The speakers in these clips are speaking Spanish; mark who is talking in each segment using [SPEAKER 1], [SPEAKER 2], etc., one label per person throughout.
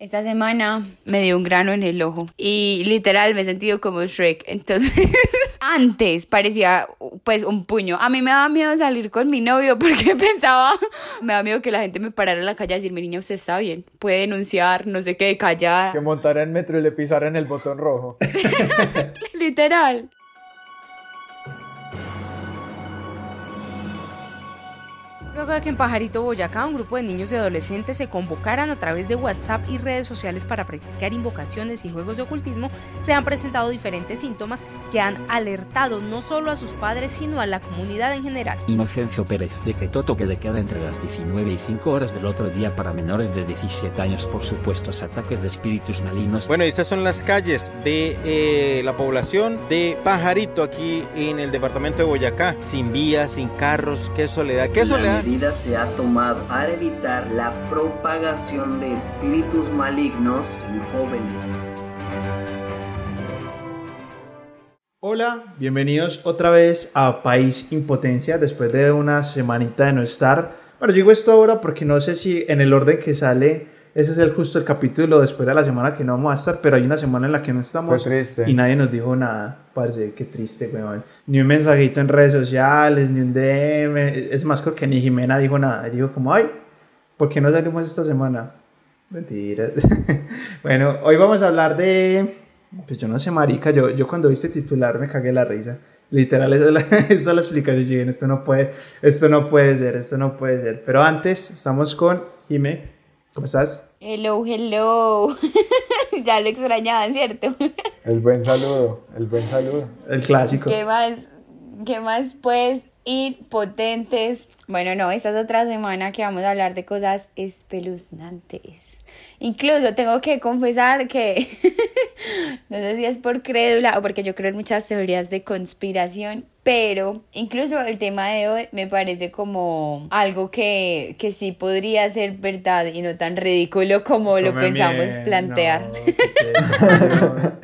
[SPEAKER 1] Esta semana me dio un grano en el ojo y literal me he sentido como Shrek. Entonces, antes parecía pues un puño. A mí me daba miedo salir con mi novio porque pensaba, me da miedo que la gente me parara en la calle y decir, mi niña, usted está bien, puede denunciar, no sé qué, callada.
[SPEAKER 2] Que montara en metro y le pisara en el botón rojo.
[SPEAKER 1] literal.
[SPEAKER 3] Luego de que en Pajarito Boyacá un grupo de niños y adolescentes se convocaran a través de WhatsApp y redes sociales para practicar invocaciones y juegos de ocultismo, se han presentado diferentes síntomas que han alertado no solo a sus padres, sino a la comunidad en general.
[SPEAKER 4] Inocencio Pérez decretó toque de queda entre las 19 y 5 horas del otro día para menores de 17 años por supuestos ataques de espíritus malignos.
[SPEAKER 5] Bueno, estas son las calles de eh, la población de Pajarito aquí en el departamento de Boyacá. Sin vías, sin carros, qué soledad, qué soledad
[SPEAKER 6] se ha tomado para evitar la propagación de espíritus malignos en jóvenes.
[SPEAKER 7] Hola, bienvenidos otra vez a País Impotencia después de una semanita de no estar. Bueno, digo esto ahora porque no sé si en el orden que sale ese es el justo el capítulo después de la semana que no vamos a estar, pero hay una semana en la que no estamos.
[SPEAKER 2] triste.
[SPEAKER 7] Y nadie nos dijo nada. Parece que triste, weón. Ni un mensajito en redes sociales, ni un DM. Es más, creo que ni Jimena dijo nada. Dijo como, ay, ¿por qué no salimos esta semana? Mentira. bueno, hoy vamos a hablar de... Pues yo no sé, marica, yo, yo cuando viste titular me cagué la risa. Literal, esa es la, esa es la explicación. Yo esto no puede, esto no puede ser, esto no puede ser. Pero antes, estamos con Jimé. ¿Cómo estás?
[SPEAKER 1] Hello, hello. ya lo extrañaban, ¿cierto?
[SPEAKER 2] El buen saludo, el buen saludo.
[SPEAKER 7] El clásico.
[SPEAKER 1] ¿Qué más? ¿Qué más pues ir potentes? Bueno, no, esta es otra semana que vamos a hablar de cosas espeluznantes. Incluso tengo que confesar que no sé si es por crédula o porque yo creo en muchas teorías de conspiración, pero incluso el tema de hoy me parece como algo que, que sí podría ser verdad y no tan ridículo como lo pensamos plantear.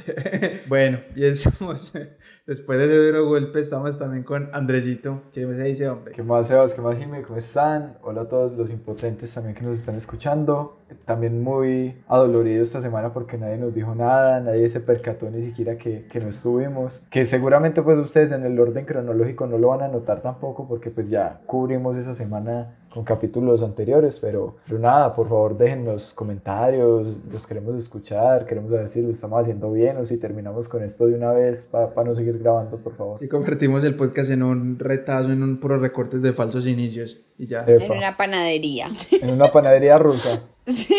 [SPEAKER 7] bueno, y estamos, después de ese duro golpe, estamos también con Andresito. ¿Qué me dice, hombre?
[SPEAKER 2] ¿Qué más, Sebas? ¿Qué más, Jimmy? ¿Cómo están? Hola a todos los impotentes también que nos están escuchando. También muy adolorido esta semana porque nadie nos dijo nada, nadie se percató ni siquiera que, que no estuvimos. Que seguramente pues ustedes en el orden cronológico no lo van a notar tampoco porque pues ya cubrimos esa semana con capítulos anteriores, pero, pero nada, por favor dejen los comentarios, los queremos escuchar, queremos saber si lo estamos haciendo bien o si terminamos con esto de una vez para no seguir grabando, por favor.
[SPEAKER 7] Si convertimos el podcast en un retazo, en un puro recortes de falsos inicios y ya.
[SPEAKER 1] En una panadería.
[SPEAKER 2] En una panadería rusa.
[SPEAKER 1] sí.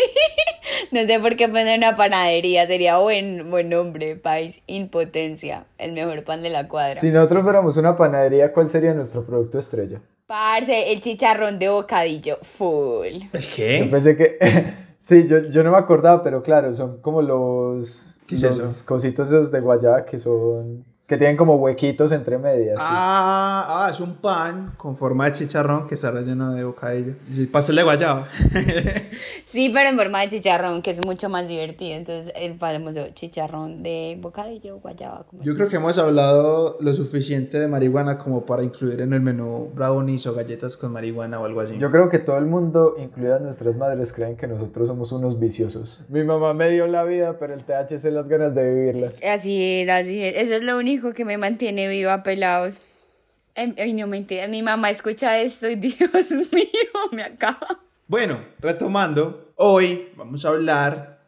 [SPEAKER 1] No sé por qué poner una panadería, sería buen, buen nombre, país, impotencia, el mejor pan de la cuadra.
[SPEAKER 2] Si nosotros fuéramos una panadería, ¿cuál sería nuestro producto estrella?
[SPEAKER 1] Parce, el chicharrón de bocadillo, full.
[SPEAKER 7] ¿El qué?
[SPEAKER 2] Yo pensé que... sí, yo, yo no me acordaba, pero claro, son como los...
[SPEAKER 7] ¿Qué es
[SPEAKER 2] los
[SPEAKER 7] eso?
[SPEAKER 2] cositos esos de guayaba que son... Que tienen como huequitos entre medias. sí.
[SPEAKER 7] Ah, ah, es un pan con forma de chicharrón que está relleno de bocadillo. Sí, pastel de guayaba.
[SPEAKER 1] Sí, pero en forma de chicharrón, que es mucho más divertido. Entonces, el famoso chicharrón de bocadillo, guayaba. como-
[SPEAKER 7] Yo creo que hemos hablado lo suficiente de marihuana como para incluir en el menú brownies o galletas con marihuana o algo así.
[SPEAKER 2] Yo creo que todo el mundo, incluidas nuestras madres, creen que nosotros somos unos viciosos. Mi mamá me dio la vida, pero el THC las ganas de vivirla.
[SPEAKER 1] Así es, así es. Eso es lo único que me mantiene viva, pelados. Ay, ay, no mentira, mi mamá escucha esto y Dios mío, me acaba.
[SPEAKER 7] Bueno, retomando, hoy vamos a hablar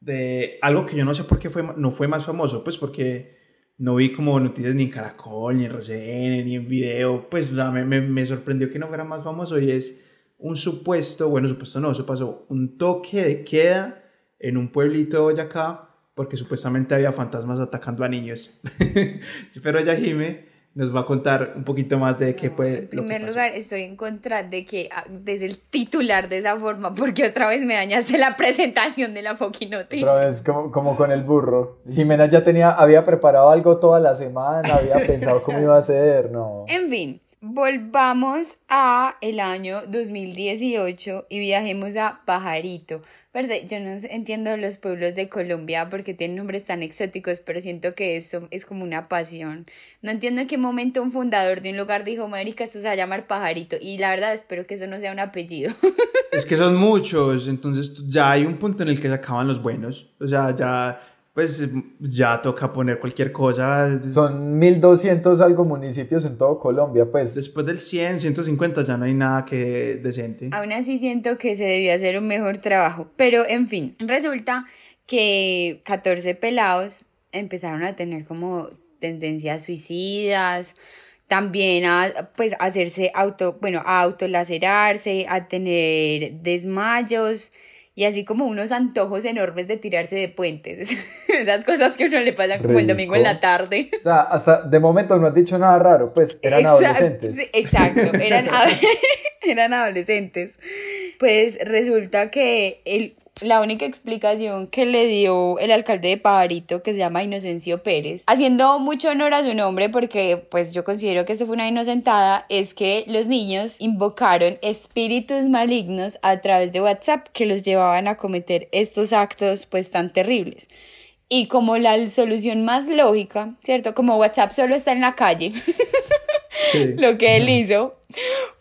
[SPEAKER 7] de algo que yo no sé por qué fue, no fue más famoso, pues porque no vi como noticias ni en Caracol, ni en RCN, ni en video, pues o sea, me, me, me sorprendió que no fuera más famoso y es un supuesto, bueno, supuesto no, eso pasó, un toque de queda en un pueblito de Boyacá porque supuestamente había fantasmas atacando a niños. Pero ya Jime nos va a contar un poquito más de qué fue
[SPEAKER 1] En
[SPEAKER 7] lo que
[SPEAKER 1] primer
[SPEAKER 7] pasó.
[SPEAKER 1] lugar, estoy en contra de que ah, desde el titular de esa forma, porque otra vez me dañaste la presentación de la fucking noticia.
[SPEAKER 2] Otra vez, como, como con el burro. Jimena ya tenía, había preparado algo toda la semana, había pensado cómo iba a ser, no.
[SPEAKER 1] En fin, volvamos a el año 2018 y viajemos a Pajarito. Verdad, yo no entiendo los pueblos de Colombia porque tienen nombres tan exóticos, pero siento que eso es como una pasión. No entiendo en qué momento un fundador de un lugar dijo, Marica, esto se va a llamar Pajarito. Y la verdad espero que eso no sea un apellido.
[SPEAKER 7] Es que son muchos, entonces ya hay un punto en el que se acaban los buenos. O sea, ya pues ya toca poner cualquier cosa.
[SPEAKER 2] Son 1200 algo municipios en todo Colombia, pues.
[SPEAKER 7] Después del 100, 150 ya no hay nada que decente.
[SPEAKER 1] Aún así siento que se debió hacer un mejor trabajo, pero en fin, resulta que 14 pelados empezaron a tener como tendencias suicidas, también a pues hacerse auto, bueno, a autolacerarse, a tener desmayos y así como unos antojos enormes de tirarse de puentes. Esas cosas que a uno le pasan como el domingo en la tarde.
[SPEAKER 2] O sea, hasta de momento no has dicho nada raro, pues eran adolescentes.
[SPEAKER 1] exacto, eran, eran adolescentes. Pues resulta que el la única explicación que le dio el alcalde de Pajarito, que se llama Inocencio Pérez, haciendo mucho honor a su nombre, porque pues yo considero que esto fue una inocentada, es que los niños invocaron espíritus malignos a través de WhatsApp que los llevaban a cometer estos actos pues tan terribles. Y como la solución más lógica, ¿cierto? Como WhatsApp solo está en la calle, lo que él hizo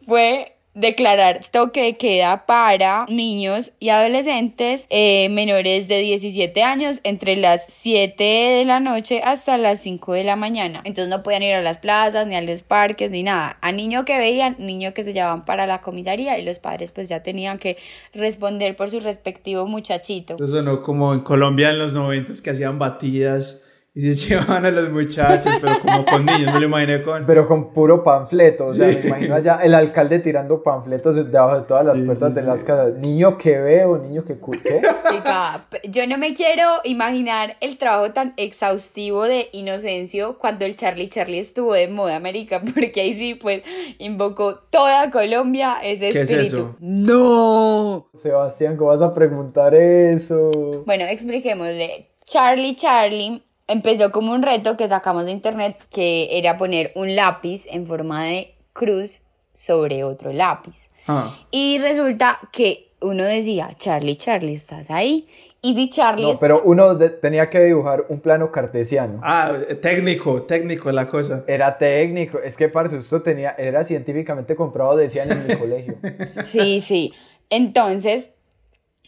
[SPEAKER 1] fue declarar toque de queda para niños y adolescentes eh, menores de 17 años entre las 7 de la noche hasta las 5 de la mañana. Entonces no podían ir a las plazas, ni a los parques, ni nada. A niño que veían, niño que se llevaban para la comisaría y los padres pues ya tenían que responder por su respectivo muchachito.
[SPEAKER 7] Eso no como en Colombia en los 90 que hacían batidas y se llevaban a los muchachos, pero como con niños, me lo imaginé con...
[SPEAKER 2] Pero con puro panfleto, o sea, me imagino allá el alcalde tirando panfletos debajo de todas las puertas de las casas. Niño que veo, niño que... ¿Qué?
[SPEAKER 1] yo no me quiero imaginar el trabajo tan exhaustivo de Inocencio cuando el Charlie Charlie estuvo de moda América, porque ahí sí, pues, invocó toda Colombia ese
[SPEAKER 7] ¿Qué
[SPEAKER 1] espíritu.
[SPEAKER 7] es eso?
[SPEAKER 1] ¡No!
[SPEAKER 2] Sebastián, ¿cómo vas a preguntar eso?
[SPEAKER 1] Bueno, expliquémosle. Charlie Charlie empezó como un reto que sacamos de internet que era poner un lápiz en forma de cruz sobre otro lápiz.
[SPEAKER 7] Ah.
[SPEAKER 1] Y resulta que uno decía, Charlie, Charlie, ¿estás ahí? Y di Charlie...
[SPEAKER 2] No, pero uno de- tenía que dibujar un plano cartesiano.
[SPEAKER 7] Ah, técnico, técnico la cosa.
[SPEAKER 2] Era técnico, es que parce, esto tenía, era científicamente comprobado, decían en mi colegio.
[SPEAKER 1] Sí, sí. Entonces,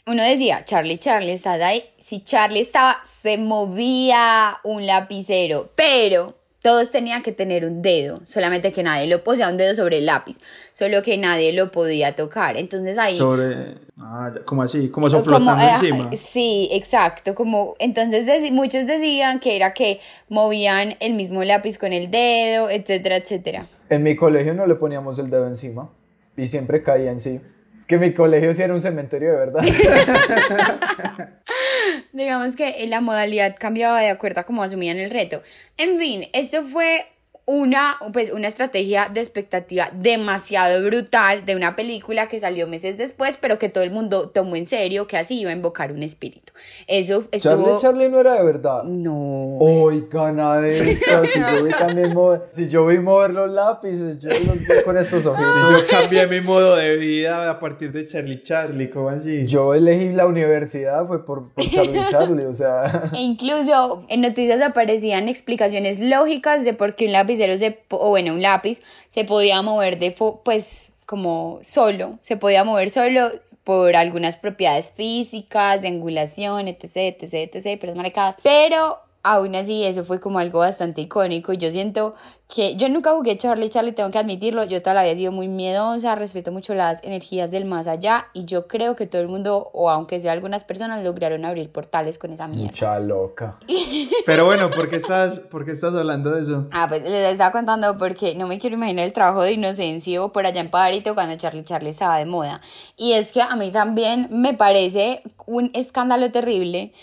[SPEAKER 1] uno decía, Charlie, Charlie, ¿estás ahí? Si Charlie estaba, se movía un lapicero, pero todos tenían que tener un dedo, solamente que nadie lo posea un dedo sobre el lápiz, solo que nadie lo podía tocar. Entonces ahí...
[SPEAKER 7] Sobre. Ah, como así, como son
[SPEAKER 1] como,
[SPEAKER 7] flotando
[SPEAKER 1] eh,
[SPEAKER 7] encima.
[SPEAKER 1] Sí, exacto. Como entonces deci- muchos decían que era que movían el mismo lápiz con el dedo, etcétera, etcétera.
[SPEAKER 2] En mi colegio no le poníamos el dedo encima y siempre caía en sí. Es que mi colegio sí era un cementerio de verdad.
[SPEAKER 1] Digamos que la modalidad cambiaba de acuerdo a cómo asumían el reto. En fin, esto fue una, pues, una estrategia de expectativa demasiado brutal de una película que salió meses después, pero que todo el mundo tomó en serio que así iba a invocar un espíritu. Eso
[SPEAKER 2] Charlie
[SPEAKER 1] estuvo...
[SPEAKER 2] Charlie no era de verdad.
[SPEAKER 1] No.
[SPEAKER 2] Oigan a esta, si yo vi también mover, si yo vi mover los lápices, yo los vi con estos
[SPEAKER 7] Si
[SPEAKER 2] ojitos.
[SPEAKER 7] yo cambié mi modo de vida a partir de Charlie Charlie, ¿cómo así?
[SPEAKER 2] Yo elegí la universidad fue por, por Charlie Charlie, o sea,
[SPEAKER 1] E incluso en noticias aparecían explicaciones lógicas de por qué un o bueno, un lápiz se podía mover de, pues, como solo, se podía mover solo por algunas propiedades físicas, de angulación, etc, etc, etc, pero es maricadas. Pero aún así eso fue como algo bastante icónico y yo siento que yo nunca jugué Charlie Charlie, tengo que admitirlo, yo toda la vida he sido muy miedosa, respeto mucho las energías del más allá y yo creo que todo el mundo, o aunque sea algunas personas, lograron abrir portales con esa mierda.
[SPEAKER 2] mucha loca.
[SPEAKER 7] Pero bueno, ¿por qué estás, por qué estás hablando de eso?
[SPEAKER 1] Ah, pues les estaba contando porque no me quiero imaginar el trabajo de Inocencio por allá en Pajarito cuando Charlie Charlie estaba de moda. Y es que a mí también me parece un escándalo terrible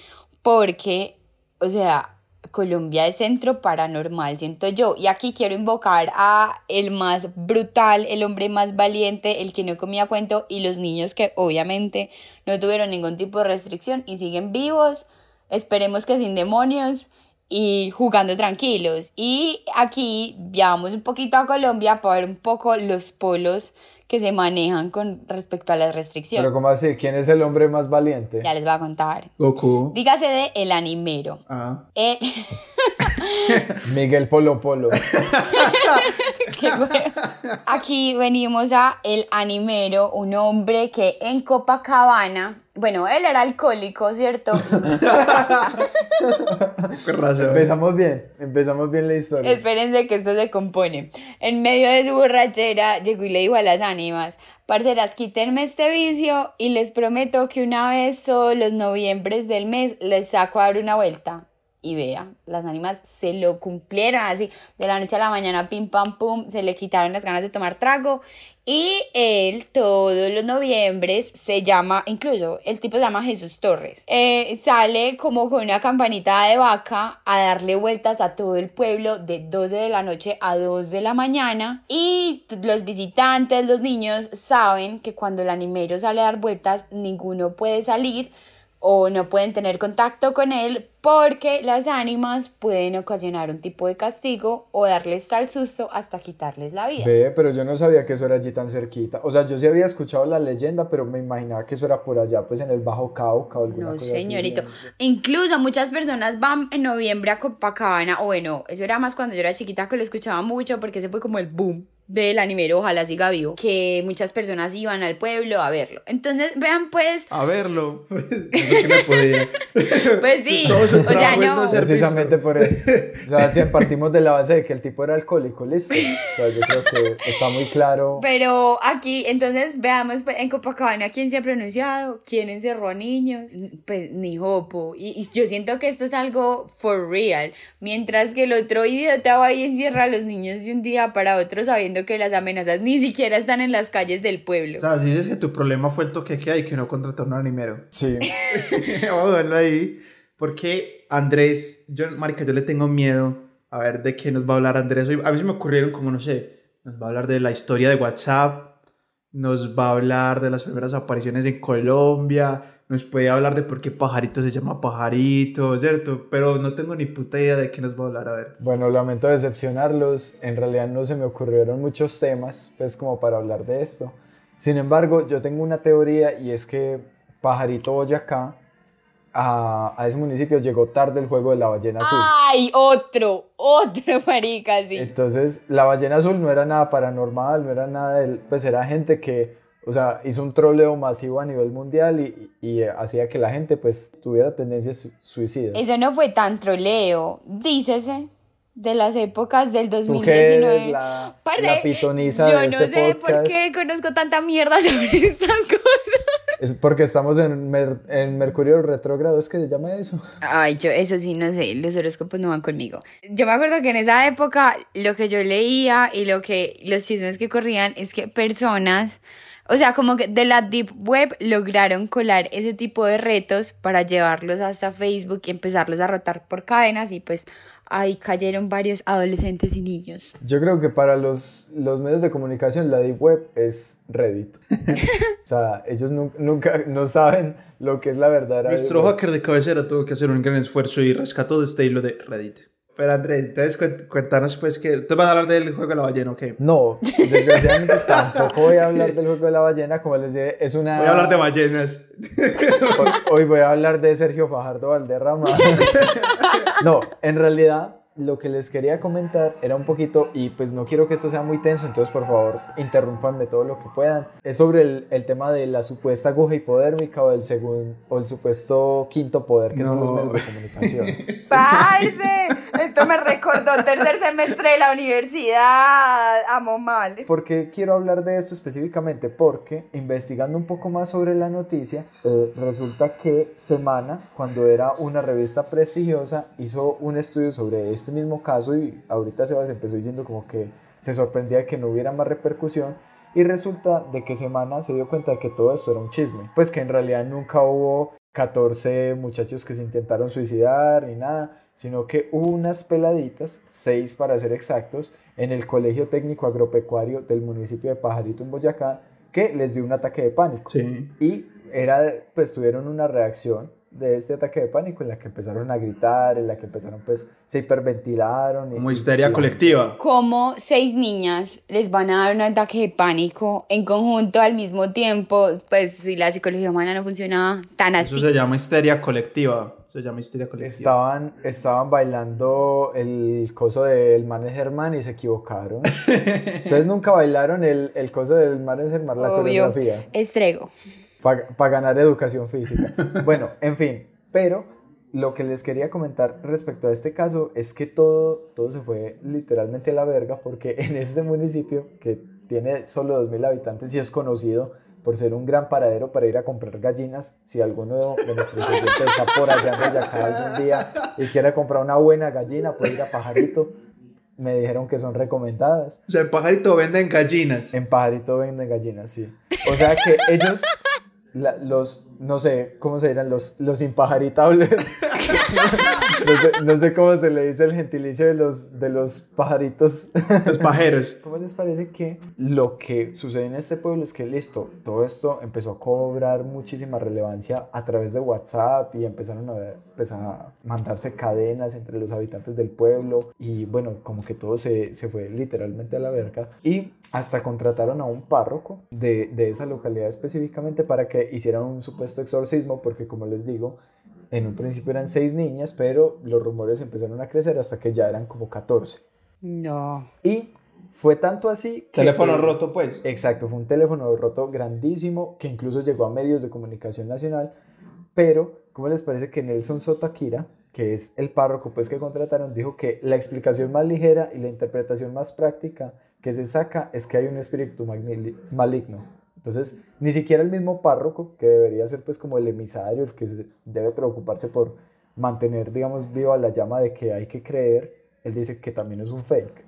[SPEAKER 1] porque, o sea, Colombia es centro paranormal, siento yo. Y aquí quiero invocar a el más brutal, el hombre más valiente, el que no comía cuento y los niños que obviamente no tuvieron ningún tipo de restricción y siguen vivos. Esperemos que sin demonios y jugando tranquilos. Y aquí viajamos un poquito a Colombia para ver un poco los polos que se manejan con respecto a las restricciones.
[SPEAKER 2] Pero ¿cómo así? ¿Quién es el hombre más valiente?
[SPEAKER 1] Ya les voy a contar.
[SPEAKER 7] Goku.
[SPEAKER 1] Dígase de el animero.
[SPEAKER 7] Ah.
[SPEAKER 1] El-
[SPEAKER 2] Miguel Polo Polo.
[SPEAKER 1] Qué. Aquí venimos a el animero, un hombre que en Copacabana, bueno, él era alcohólico, ¿cierto?
[SPEAKER 7] Razón.
[SPEAKER 2] Empezamos bien, empezamos bien la historia.
[SPEAKER 1] Espérense que esto se compone. En medio de su borrachera llegó y le dijo a las ánimas, parceras, quítenme este vicio y les prometo que una vez todos los noviembres del mes les saco a dar una vuelta. Y vea, las ánimas se lo cumplieron así, de la noche a la mañana, pim pam pum, se le quitaron las ganas de tomar trago. Y él todos los noviembres se llama, incluso el tipo se llama Jesús Torres, eh, sale como con una campanita de vaca a darle vueltas a todo el pueblo de 12 de la noche a 2 de la mañana. Y los visitantes, los niños, saben que cuando el animero sale a dar vueltas, ninguno puede salir o no pueden tener contacto con él porque las ánimas pueden ocasionar un tipo de castigo o darles tal susto hasta quitarles la vida.
[SPEAKER 2] Ve, pero yo no sabía que eso era allí tan cerquita. O sea, yo sí había escuchado la leyenda, pero me imaginaba que eso era por allá, pues en el Bajo Cauca o alguna
[SPEAKER 1] No,
[SPEAKER 2] cosa así.
[SPEAKER 1] señorito. Incluso muchas personas van en noviembre a Copacabana, o bueno, eso era más cuando yo era chiquita que lo escuchaba mucho porque ese fue como el boom del animero, ojalá siga vivo, que muchas personas iban al pueblo a verlo. Entonces, vean pues,
[SPEAKER 7] A verlo. Pues, no podía.
[SPEAKER 1] pues sí, o sea, no,
[SPEAKER 7] no
[SPEAKER 2] Precisamente
[SPEAKER 7] visto.
[SPEAKER 2] por eso. O sea, si partimos de la base de que el tipo era alcohólico, listo. O sea, yo creo que está muy claro.
[SPEAKER 1] Pero aquí, entonces, veamos pues, en Copacabana quién se ha pronunciado, quién encerró a niños, pues ni Jopo. Y, y yo siento que esto es algo for real. Mientras que el otro idiota va y encierra a los niños de un día para otro sabiendo que las amenazas ni siquiera están en las calles del pueblo.
[SPEAKER 7] O sea, si dices que tu problema fue el toque que hay que no contratar un animero.
[SPEAKER 2] Sí.
[SPEAKER 7] Vamos a verlo ahí. Porque Andrés, yo, marica, yo le tengo miedo a ver de qué nos va a hablar Andrés hoy. A mí se me ocurrieron como, no sé, nos va a hablar de la historia de WhatsApp, nos va a hablar de las primeras apariciones en Colombia, nos puede hablar de por qué Pajarito se llama Pajarito, ¿cierto? Pero no tengo ni puta idea de qué nos va a hablar, a ver.
[SPEAKER 2] Bueno, lamento decepcionarlos. En realidad no se me ocurrieron muchos temas, pues como para hablar de esto. Sin embargo, yo tengo una teoría y es que Pajarito Boyacá a, a ese municipio llegó tarde el juego de la ballena azul.
[SPEAKER 1] ¡Ay! Otro, otro marica, sí.
[SPEAKER 2] Entonces, la ballena azul no era nada paranormal, no era nada del, pues era gente que, o sea, hizo un troleo masivo a nivel mundial y, y, eh, hacía que la gente pues tuviera tendencias su- suicidas.
[SPEAKER 1] Eso no fue tan troleo, dícese, de las épocas del
[SPEAKER 2] Tú
[SPEAKER 1] 2019.
[SPEAKER 2] que eres la,
[SPEAKER 1] Parce,
[SPEAKER 2] la pitoniza
[SPEAKER 1] yo
[SPEAKER 2] de este
[SPEAKER 1] no sé por
[SPEAKER 2] podcast.
[SPEAKER 1] qué conozco tanta mierda sobre estas cosas.
[SPEAKER 2] Es porque estamos en, Mer- en Mercurio retrógrado, ¿es que se llama eso?
[SPEAKER 1] Ay, yo eso sí no sé, los horóscopos no van conmigo. Yo me acuerdo que en esa época lo que yo leía y lo que los chismes que corrían es que personas, o sea, como que de la deep web lograron colar ese tipo de retos para llevarlos hasta Facebook y empezarlos a rotar por cadenas y pues ahí cayeron varios adolescentes y niños.
[SPEAKER 2] Yo creo que para los, los medios de comunicación la Deep Web es Reddit. o sea, ellos nu- nunca no saben lo que es la verdadera
[SPEAKER 7] Nuestro hacker de cabecera tuvo que hacer un gran esfuerzo y rescató de este hilo de Reddit. Pero Andrés, entonces cuént- cuéntanos pues que... ¿Tú vas a hablar del juego de la ballena o qué?
[SPEAKER 2] No, desgraciadamente tampoco voy a hablar del juego de la ballena, como les dije, es una...
[SPEAKER 7] Voy a hablar de ballenas.
[SPEAKER 2] Hoy, hoy voy a hablar de Sergio Fajardo Valderrama. No, en realidad lo que les quería comentar era un poquito, y pues no quiero que esto sea muy tenso, entonces por favor interrúmpanme todo lo que puedan. Es sobre el, el tema de la supuesta aguja hipodérmica o el, segun- o el supuesto quinto poder, que son los
[SPEAKER 7] No.
[SPEAKER 2] medios de comunicación.
[SPEAKER 1] ¡Parce! Esto me recordó tercer semestre de la universidad. Amo mal.
[SPEAKER 2] ¿Por qué quiero hablar de esto específicamente? Porque investigando un poco más sobre la noticia, eh, resulta que Semana, cuando era una revista prestigiosa, hizo un estudio sobre este mismo caso y ahorita Sebas empezó diciendo como que se sorprendía de que no hubiera más repercusión y resulta de que Semana se dio cuenta de que todo esto era un chisme, pues que en realidad nunca hubo 14 muchachos que se intentaron suicidar ni nada, sino que hubo unas peladitas, seis para ser exactos, en el Colegio Técnico Agropecuario del municipio de Pajarito en Boyacá, que les dio un ataque de pánico.
[SPEAKER 7] Sí.
[SPEAKER 2] Y era, pues tuvieron una reacción de este ataque de pánico en la que empezaron a gritar, en la que empezaron pues, se hiperventilaron.
[SPEAKER 7] Como
[SPEAKER 2] y-
[SPEAKER 7] histeria
[SPEAKER 2] y-
[SPEAKER 7] colectiva.
[SPEAKER 1] ¿Cómo seis niñas les van a dar un ataque de pánico en conjunto al mismo tiempo? Pues si la psicología humana no funciona tan así.
[SPEAKER 7] Eso se llama histeria colectiva. Se llama histeria colectiva.
[SPEAKER 2] Estaban, estaban bailando el coso del man es Germán y se equivocaron. Ustedes nunca bailaron el, el coso del man es Germán, la
[SPEAKER 1] Obvio.
[SPEAKER 2] coreografía.
[SPEAKER 1] Estrego.
[SPEAKER 2] Para ganar educación física. Bueno, en fin, pero lo que les quería comentar respecto a este caso es que todo, todo se fue literalmente a la verga porque en este municipio que tiene solo 2.000 habitantes y es conocido por ser un gran paradero para ir a comprar gallinas, si alguno de nuestros oyentes está por allá en Boyacá algún día y quiere comprar una buena gallina, puede ir a Pajarito. Me dijeron que son recomendadas.
[SPEAKER 7] O sea, en pajarito venden gallinas.
[SPEAKER 2] En Pajarito venden gallinas, sí. O sea que ellos, la- los, no sé, ¿cómo se dirán? Los, los impajaritables. no, sé, no sé cómo se le dice el gentilicio de los, de los pajaritos.
[SPEAKER 7] Los pajeros.
[SPEAKER 2] ¿Cómo les parece que lo que sucede en este pueblo es que listo, todo esto empezó a cobrar muchísima relevancia a través de WhatsApp y empezaron a, ver, pues a mandarse cadenas entre los habitantes del pueblo y bueno, como que todo se, se fue literalmente a la verga y hasta contrataron a un párroco de, de esa localidad específicamente para que hiciera un supuesto exorcismo porque como les digo, en un principio eran seis niñas, pero los rumores empezaron a crecer hasta que ya eran como 14.
[SPEAKER 1] No.
[SPEAKER 2] Y fue tanto así que...
[SPEAKER 7] Teléfono
[SPEAKER 2] el-
[SPEAKER 7] roto, pues.
[SPEAKER 2] Exacto, fue un teléfono roto grandísimo que incluso llegó a medios de comunicación nacional. Pero, ¿cómo les parece que Nelson Sotakira, que es el párroco pues, que contrataron, dijo que la explicación más ligera y la interpretación más práctica que se saca es que hay un espíritu maligno? Entonces, ni siquiera el mismo párroco, que debería ser pues como el emisario, el que debe preocuparse por mantener, digamos, viva la llama de que hay que creer, él dice que también es un fake.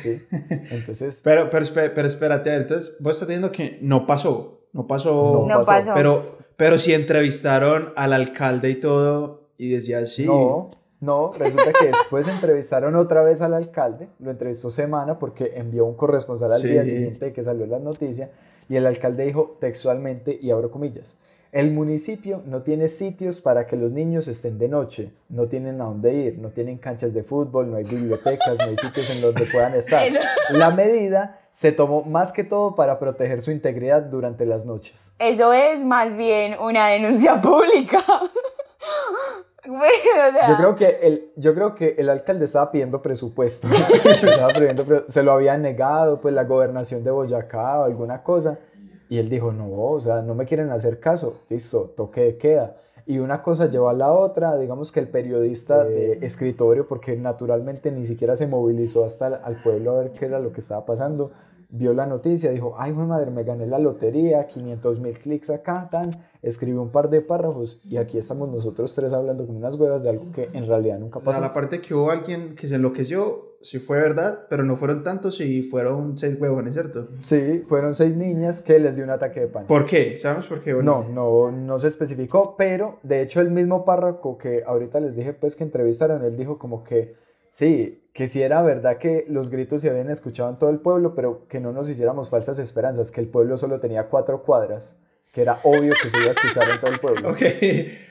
[SPEAKER 2] ¿sí? Entonces,
[SPEAKER 7] Pero, pero, pero espérate, entonces vos estás diciendo que no pasó. No pasó.
[SPEAKER 2] No
[SPEAKER 1] pasó.
[SPEAKER 7] Pero, pero sí entrevistaron al alcalde y todo y decía sí.
[SPEAKER 2] No, no, resulta que después entrevistaron otra vez al alcalde, lo entrevistó semana porque envió un corresponsal al
[SPEAKER 7] Sí.
[SPEAKER 2] día siguiente de que salió la noticia y el alcalde dijo textualmente, y abro comillas, el municipio no tiene sitios para que los niños estén de noche, no tienen a dónde ir, no tienen canchas de fútbol, no hay bibliotecas, no hay sitios en donde puedan estar. La medida se tomó más que todo para proteger su integridad durante las noches.
[SPEAKER 1] Eso es más bien una denuncia pública. Güey, o sea,
[SPEAKER 2] Yo creo que el, yo creo que el alcalde estaba pidiendo presupuesto. Estaba pidiendo se lo habían negado, pues la gobernación de Boyacá o alguna cosa. Y él dijo, no, o sea, no me quieren hacer caso. Listo, toque de queda. Y una cosa llevó a la otra. Digamos que el periodista de escritorio, porque naturalmente ni siquiera se movilizó hasta al- al pueblo a ver qué era lo que estaba pasando, vio la noticia, dijo, ay, madre, me gané la lotería, 500 mil clics acá, tan, escribió un par de párrafos y aquí estamos nosotros tres hablando con unas huevas de algo que en realidad nunca pasó.
[SPEAKER 7] la parte que hubo alguien que se enloqueció, sí fue verdad, pero no fueron tantos y fueron seis huevones, ¿cierto?
[SPEAKER 2] Sí, fueron seis niñas que les dio un ataque de pánico.
[SPEAKER 7] ¿Por qué? ¿Sabemos por qué?
[SPEAKER 2] No, no, no se especificó, pero de hecho el mismo párroco que ahorita les dije pues que entrevistaron, él dijo como que sí, que sí era verdad que los gritos se habían escuchado en todo el pueblo, pero que no nos hiciéramos falsas esperanzas, que el pueblo solo tenía cuatro cuadras, que era obvio que se iba a escuchar en todo el pueblo.
[SPEAKER 7] Ok,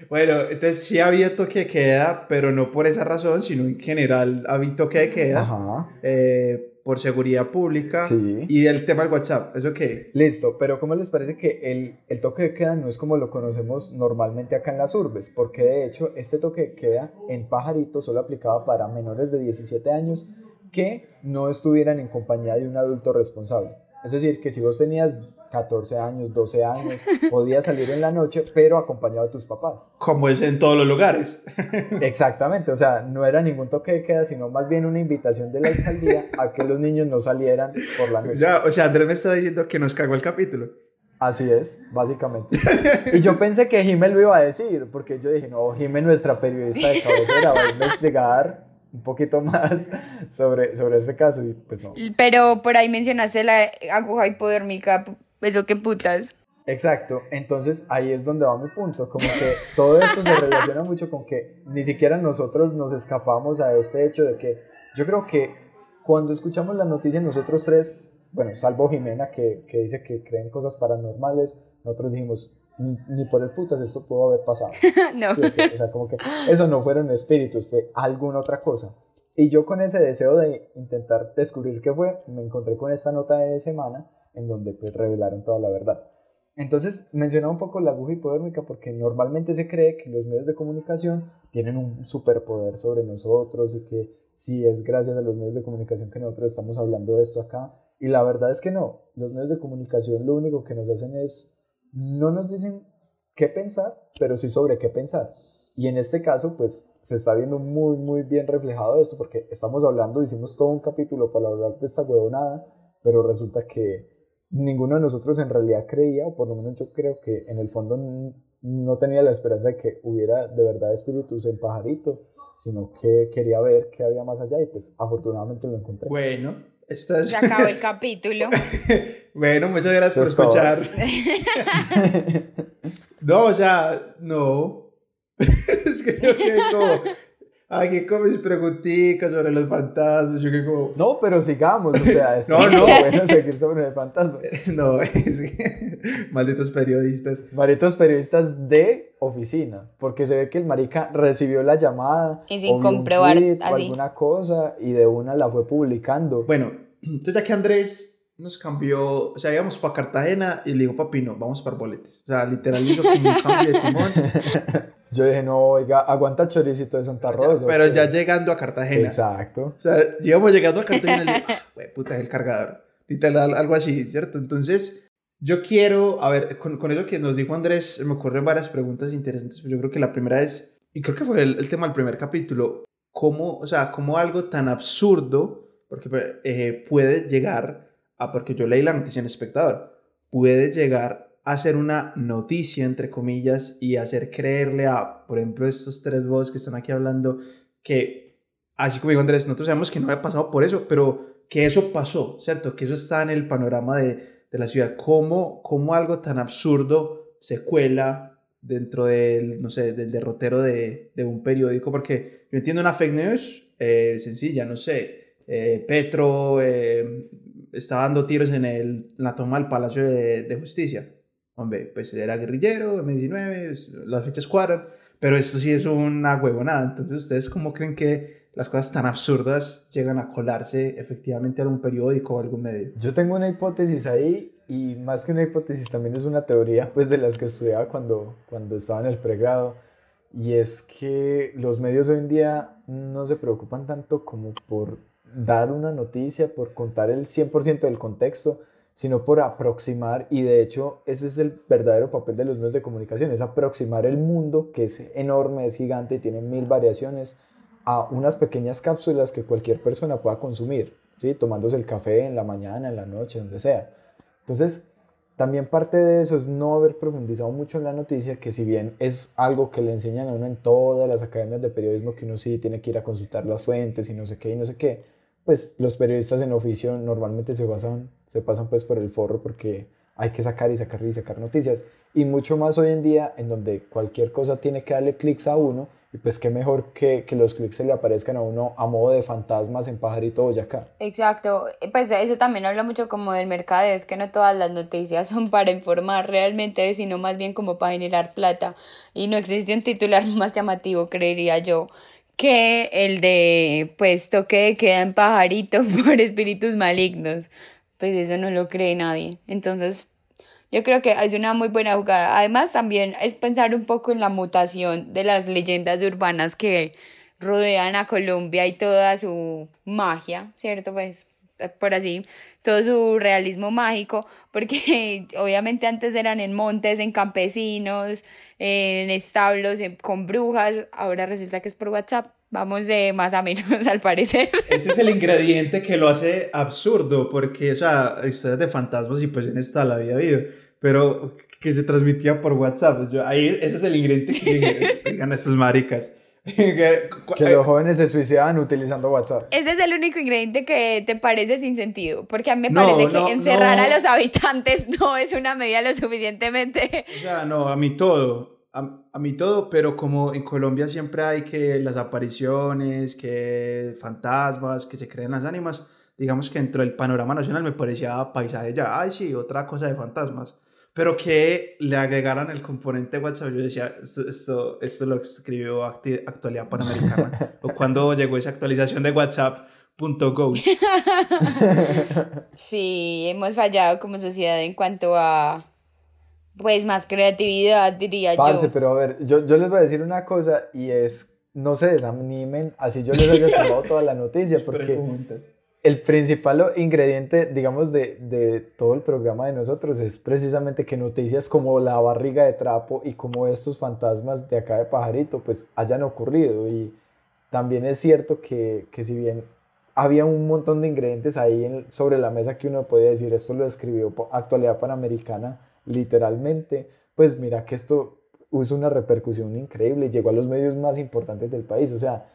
[SPEAKER 7] bueno, entonces sí había toque de queda, pero no por esa razón, sino en general había toque de queda
[SPEAKER 2] Ajá.
[SPEAKER 7] eh, por seguridad pública
[SPEAKER 2] Sí.
[SPEAKER 7] y del tema del WhatsApp. ¿Eso qué?
[SPEAKER 2] Listo, pero ¿cómo les parece que el, el toque de queda no es como lo conocemos normalmente acá en las urbes? Porque de hecho este toque de queda en Pajarito solo aplicaba para menores de 17 años que no estuvieran en compañía de un adulto responsable. Es decir, que si vos tenías 14 años, 12 años, podías salir en la noche, pero acompañado de tus papás.
[SPEAKER 7] Como es en todos los lugares.
[SPEAKER 2] Exactamente, o sea, no era ningún toque de queda, sino más bien una invitación de la alcaldía a que los niños no salieran por la noche.
[SPEAKER 7] Ya, o sea, Andrés me está diciendo que nos cagó el capítulo.
[SPEAKER 2] Así es, básicamente. Y yo pensé que Jimé lo iba a decir, porque yo dije, no, Jimé, nuestra periodista de cabecera, va a investigar un poquito más sobre, sobre este caso y pues no.
[SPEAKER 1] Pero por ahí mencionaste la aguja hipodérmica. Eso qué putas.
[SPEAKER 2] Exacto, entonces ahí es donde va mi punto, como que todo esto se relaciona mucho con que ni siquiera nosotros nos escapamos a este hecho de que yo creo que cuando escuchamos la noticia nosotros tres, bueno, salvo Jimena que, que dice que creen cosas paranormales, nosotros dijimos, ni por el putas esto pudo haber pasado.
[SPEAKER 1] no.
[SPEAKER 2] Sí, O sea, como que eso no fueron espíritus, fue alguna otra cosa. Y yo con ese deseo de intentar descubrir qué fue, me encontré con esta nota de semana en donde pues revelaron toda la verdad. Entonces, mencionaba un poco la aguja hipodérmica porque normalmente se cree que los medios de comunicación tienen un superpoder sobre nosotros y que sí es gracias a los medios de comunicación que nosotros estamos hablando de esto acá. Y la verdad es que no, los medios de comunicación lo único que nos hacen es, no nos dicen qué pensar, pero sí sobre qué pensar. Y en este caso, pues se está viendo muy, muy bien reflejado esto porque estamos hablando, hicimos todo un capítulo para hablar de esta huevonada, pero resulta que ninguno de nosotros en realidad creía, o por lo menos yo creo que en el fondo no tenía la esperanza de que hubiera de verdad espíritus en pajarito, sino que quería ver qué había más allá y pues afortunadamente lo encontré.
[SPEAKER 7] Bueno, esta es...
[SPEAKER 1] Se acabó el capítulo.
[SPEAKER 7] bueno, muchas gracias por escuchar. no, o sea, no. es que yo quedé como... Aquí con mis preguntitas sobre los fantasmas, yo quedé como...
[SPEAKER 2] No, pero sigamos, o sea, es
[SPEAKER 7] No, no.
[SPEAKER 2] bueno seguir sobre el fantasma.
[SPEAKER 7] No, es que... Malditos periodistas.
[SPEAKER 2] Maritos periodistas de oficina, porque se ve que el marica recibió la llamada
[SPEAKER 1] Y sin
[SPEAKER 2] o vio un
[SPEAKER 1] comprobar,
[SPEAKER 2] tweet
[SPEAKER 1] así.
[SPEAKER 2] alguna cosa y de una la fue publicando.
[SPEAKER 7] Bueno, entonces ya que Andrés nos cambió, o sea, íbamos para Cartagena y le digo, papi, no, vamos para Boletes. O sea, literal hizo como un cambio de timón.
[SPEAKER 2] Yo dije, no, oiga, aguanta choricito de Santa Rosa.
[SPEAKER 7] pero
[SPEAKER 2] ¿o
[SPEAKER 7] ya
[SPEAKER 2] qué?
[SPEAKER 7] llegando a Cartagena.
[SPEAKER 2] Exacto.
[SPEAKER 7] O sea, íbamos llegando a Cartagena y le digo, ah, güey, puta, es el cargador. Literal, algo así, ¿cierto? Entonces, yo quiero, a ver, con, con eso que nos dijo Andrés, me ocurren varias preguntas interesantes, pero yo creo que la primera es, y creo que fue el, el tema del primer capítulo, cómo, o sea, cómo algo tan absurdo, porque eh, puede llegar a, porque yo leí la noticia en Espectador, puede llegar a ser una noticia, entre comillas, y hacer creerle a, por ejemplo, estos tres voz que están aquí hablando, que, así como dijo Andrés, nosotros sabemos que no había pasado por eso, pero que eso pasó, ¿cierto? Que eso está en el panorama de, de la ciudad. ¿Cómo, ¿Cómo algo tan absurdo se cuela dentro del, no sé, del derrotero de, de un periódico? Porque yo entiendo una fake news eh, sencilla, no sé, eh, Petro eh, está dando tiros en, el, en la toma del Palacio de, de Justicia. Hombre, pues era guerrillero, M19, las fechas cuadran, pero esto sí es una huevonada. Entonces, ¿ustedes cómo creen que las cosas tan absurdas llegan a colarse efectivamente a algún periódico o algún medio?
[SPEAKER 2] Yo tengo una hipótesis ahí y más que una hipótesis también es una teoría pues de las que estudiaba cuando, cuando estaba en el pregrado y es que los medios hoy en día no se preocupan tanto como por dar una noticia, por contar el 100% del contexto, sino por aproximar, y de hecho ese es el verdadero papel de los medios de comunicación, es aproximar el mundo, que es enorme, es gigante y tiene mil variaciones, a unas pequeñas cápsulas que cualquier persona pueda consumir, ¿sí? tomándose el café en la mañana, en la noche, donde sea. Entonces, también parte de eso es no haber profundizado mucho en la noticia, que si bien es algo que le enseñan a uno en todas las academias de periodismo, que uno sí tiene que ir a consultar las fuentes y no sé qué y no sé qué, pues los periodistas en oficio normalmente se pasan, se pasan pues por el forro porque hay que sacar y sacar y sacar noticias. Y mucho más hoy en día en donde cualquier cosa tiene que darle clics a uno y pues qué mejor que, que los clics se le aparezcan a uno a modo de fantasmas en Pajarito Boyacá.
[SPEAKER 1] Exacto, pues eso también habla mucho como del mercado, es que no todas las noticias son para informar realmente, sino más bien como para generar plata. Y no existe un titular más llamativo, creería yo, que el de, pues, toque de queda en pajarito por espíritus malignos. Pues eso no lo cree nadie. Entonces, yo creo que es una muy buena jugada. Además, también es pensar un poco en la mutación de las leyendas urbanas que rodean a Colombia y toda su magia, ¿cierto? Pues, por así, todo su realismo mágico, porque obviamente antes eran en montes, en campesinos, en establos, en- con brujas, ahora resulta que es por WhatsApp. Vamos de más a menos, al parecer.
[SPEAKER 7] Ese es el ingrediente que lo hace absurdo, porque, o sea, historias de fantasmas y pues en esta la había habido, pero que se transmitía por WhatsApp. Yo, ahí ese es el ingrediente que digan estos maricas. Que- eh,
[SPEAKER 2] los jóvenes se suicidaban utilizando WhatsApp.
[SPEAKER 1] Ese es el único ingrediente que te parece sin sentido, porque a mí me
[SPEAKER 7] No,
[SPEAKER 1] parece que
[SPEAKER 7] no,
[SPEAKER 1] encerrar
[SPEAKER 7] no.
[SPEAKER 1] a los habitantes no es una medida lo suficientemente
[SPEAKER 7] O sea, no, a mí todo, a, a mí todo, pero como en Colombia siempre hay que las apariciones, que fantasmas, que se creen las ánimas, digamos que dentro del panorama nacional me parecía paisaje ya, ay sí, otra cosa de fantasmas. Pero que le agregaran el componente WhatsApp. Yo decía, esto, esto, lo escribió Actualidad Panamericana. o cuando llegó esa actualización de WhatsApp.go.
[SPEAKER 1] sí, hemos fallado como sociedad en cuanto a pues más creatividad, diría
[SPEAKER 2] Parce,
[SPEAKER 1] yo.
[SPEAKER 2] pero a ver, yo, yo les voy a decir una cosa y es, no se desanimen, así yo les haya tomado toda la noticia, porque el principal ingrediente, digamos, de, de, todo el programa de nosotros es precisamente que noticias como la barriga de trapo y como estos fantasmas de acá de Pajarito, pues hayan ocurrido. Y también es cierto que, que si bien había un montón de ingredientes ahí sobre la mesa que uno podía decir, esto lo escribió Actualidad Panamericana, literalmente, pues mira que esto usa una repercusión increíble, llegó a los medios más importantes del país. O sea,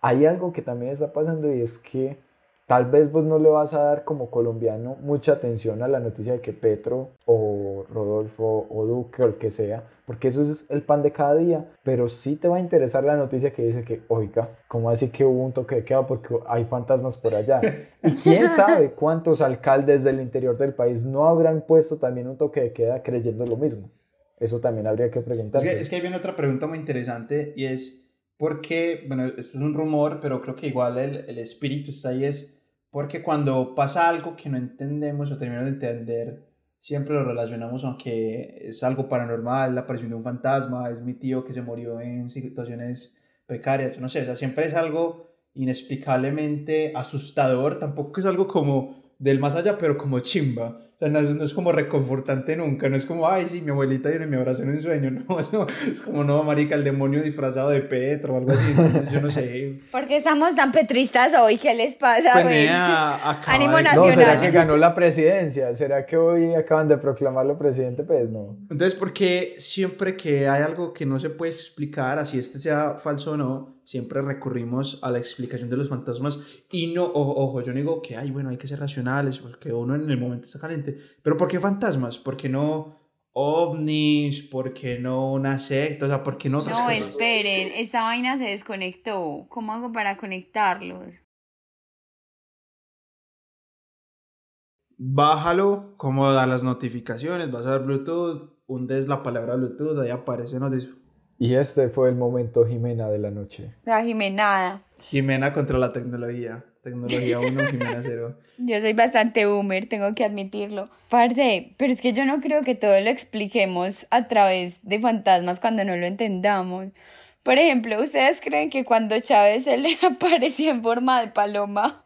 [SPEAKER 2] hay algo que también está pasando y es que tal vez vos no le vas a dar como colombiano mucha atención a la noticia de que Petro o Rodolfo o Duque o el que sea, porque eso es el pan de cada día, pero sí te va a interesar la noticia que dice que, oiga, ¿cómo así que hubo un toque de queda porque hay fantasmas por allá? Y quién sabe cuántos alcaldes del interior del país no habrán puesto también un toque de queda creyendo lo mismo. Eso también habría que preguntarse.
[SPEAKER 7] Es que, es que hay viene otra pregunta muy interesante y es, ¿por qué? Bueno, esto es un rumor, pero creo que igual el, el espíritu está ahí, es porque cuando pasa algo que no entendemos o terminamos de entender, siempre lo relacionamos con que es algo paranormal, la aparición de un fantasma, es mi tío que se murió en situaciones precarias, no sé, o sea, siempre es algo inexplicablemente asustador, tampoco es algo como del más allá, pero como chimba. O sea, no es, como reconfortante nunca, no es como, ay, sí, mi abuelita viene mi abrazo en un sueño, no, es como, no, marica, el demonio disfrazado de Petro o algo así, entonces yo no sé.
[SPEAKER 1] ¿Por qué estamos tan petristas hoy? ¿Qué les pasa? Pues,
[SPEAKER 2] Ánimo nacional. No, ¿será que ganó la presidencia? ¿Será que hoy acaban de proclamarlo presidente? Pues no.
[SPEAKER 7] Entonces, porque siempre que hay algo que no se puede explicar, así este sea falso o no, siempre recurrimos a la explicación de los fantasmas y no, ojo, yo no digo que, ay, bueno, hay que ser racionales porque uno en el momento está caliente, pero ¿por qué fantasmas? ¿Por qué no ovnis? ¿Por qué no una secta? O sea, ¿por qué no otras
[SPEAKER 1] no, esperen, esta vaina se desconectó. ¿Cómo hago para conectarlos?
[SPEAKER 7] Bájalo, cómo da las notificaciones, vas a ver Bluetooth, hundes la palabra Bluetooth, ahí aparece, nos dice
[SPEAKER 2] y este fue el momento Jimena de la noche.
[SPEAKER 1] La Jimenada.
[SPEAKER 7] Jimena contra la tecnología. Tecnología 1, Jimena 0.
[SPEAKER 1] Yo soy bastante boomer, tengo que admitirlo. Parce, pero es que yo no creo que todo lo expliquemos a través de fantasmas cuando no lo entendamos. Por ejemplo, ¿ustedes creen que cuando Chávez se le apareció en forma de paloma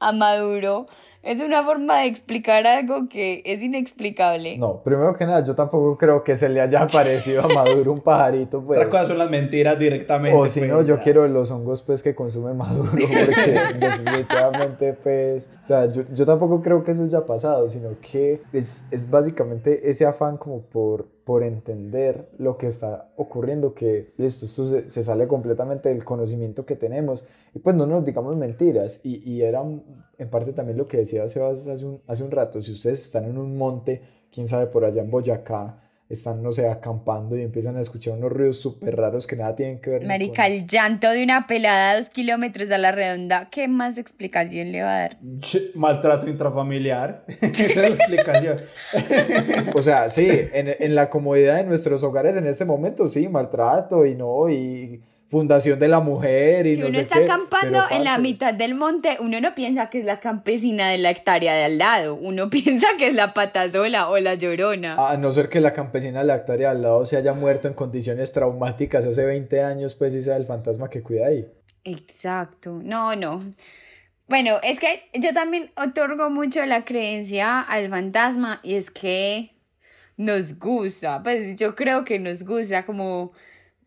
[SPEAKER 1] a Maduro, es una forma de explicar algo que es inexplicable.
[SPEAKER 2] No, primero que nada, yo tampoco creo que se le haya aparecido a Maduro un pajarito. Pues.
[SPEAKER 7] Otra cosa son las mentiras directamente.
[SPEAKER 2] O si no, pues, yo quiero los hongos pues que consume Maduro, porque definitivamente pues, o sea, yo, yo, tampoco creo que eso haya pasado, sino que es, es básicamente ese afán como por por entender lo que está ocurriendo, que esto, se, sale completamente del conocimiento que tenemos. Y pues no nos digamos mentiras. Y, y era en parte también lo que decía Sebas hace un, hace un rato, si ustedes están en un monte, quién sabe, por allá en Boyacá, están, no sé, acampando y empiezan a escuchar unos ruidos súper raros que nada tienen que ver.
[SPEAKER 1] Marica, el llanto de una pelada a dos kilómetros a la redonda, ¿qué más explicación le va a dar?
[SPEAKER 7] Maltrato intrafamiliar, esa es la explicación.
[SPEAKER 2] o sea, sí, en, en la comodidad de nuestros hogares en este momento, sí, maltrato y no, y Fundación de la Mujer y
[SPEAKER 1] si
[SPEAKER 2] no
[SPEAKER 1] uno está acampando en la mitad del monte, uno no piensa que es la campesina de la hectárea de al lado, uno piensa que es la patasola o la llorona.
[SPEAKER 2] A no ser que la campesina de la hectárea de al lado se haya muerto en condiciones traumáticas hace 20 años, pues y sea el fantasma que cuida ahí.
[SPEAKER 1] Exacto, no, no. Bueno, es que yo también otorgo mucho la creencia al fantasma y es que nos gusta, pues yo creo que nos gusta como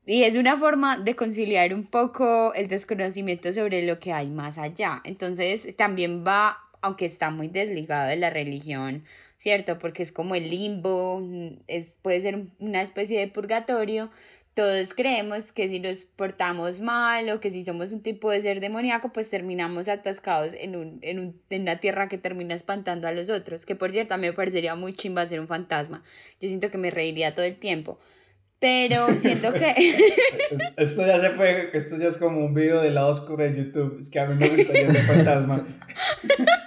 [SPEAKER 1] y es una forma de conciliar un poco el desconocimiento sobre lo que hay más allá. Entonces también va, aunque está muy desligado de la religión, ¿cierto? Porque es como el limbo, es, puede ser una especie de purgatorio. Todos creemos que si nos portamos mal o que si somos un tipo de ser demoníaco, pues terminamos atascados en, un, en, un, en una tierra que termina espantando a los otros. Que por cierto, a mí me parecería muy chimba ser un fantasma. Yo siento que me reiría todo el tiempo. Pero siento que.
[SPEAKER 7] esto ya se fue, esto ya es como un video del lado oscuro de YouTube. Es que a mí me gustaría ser fantasma.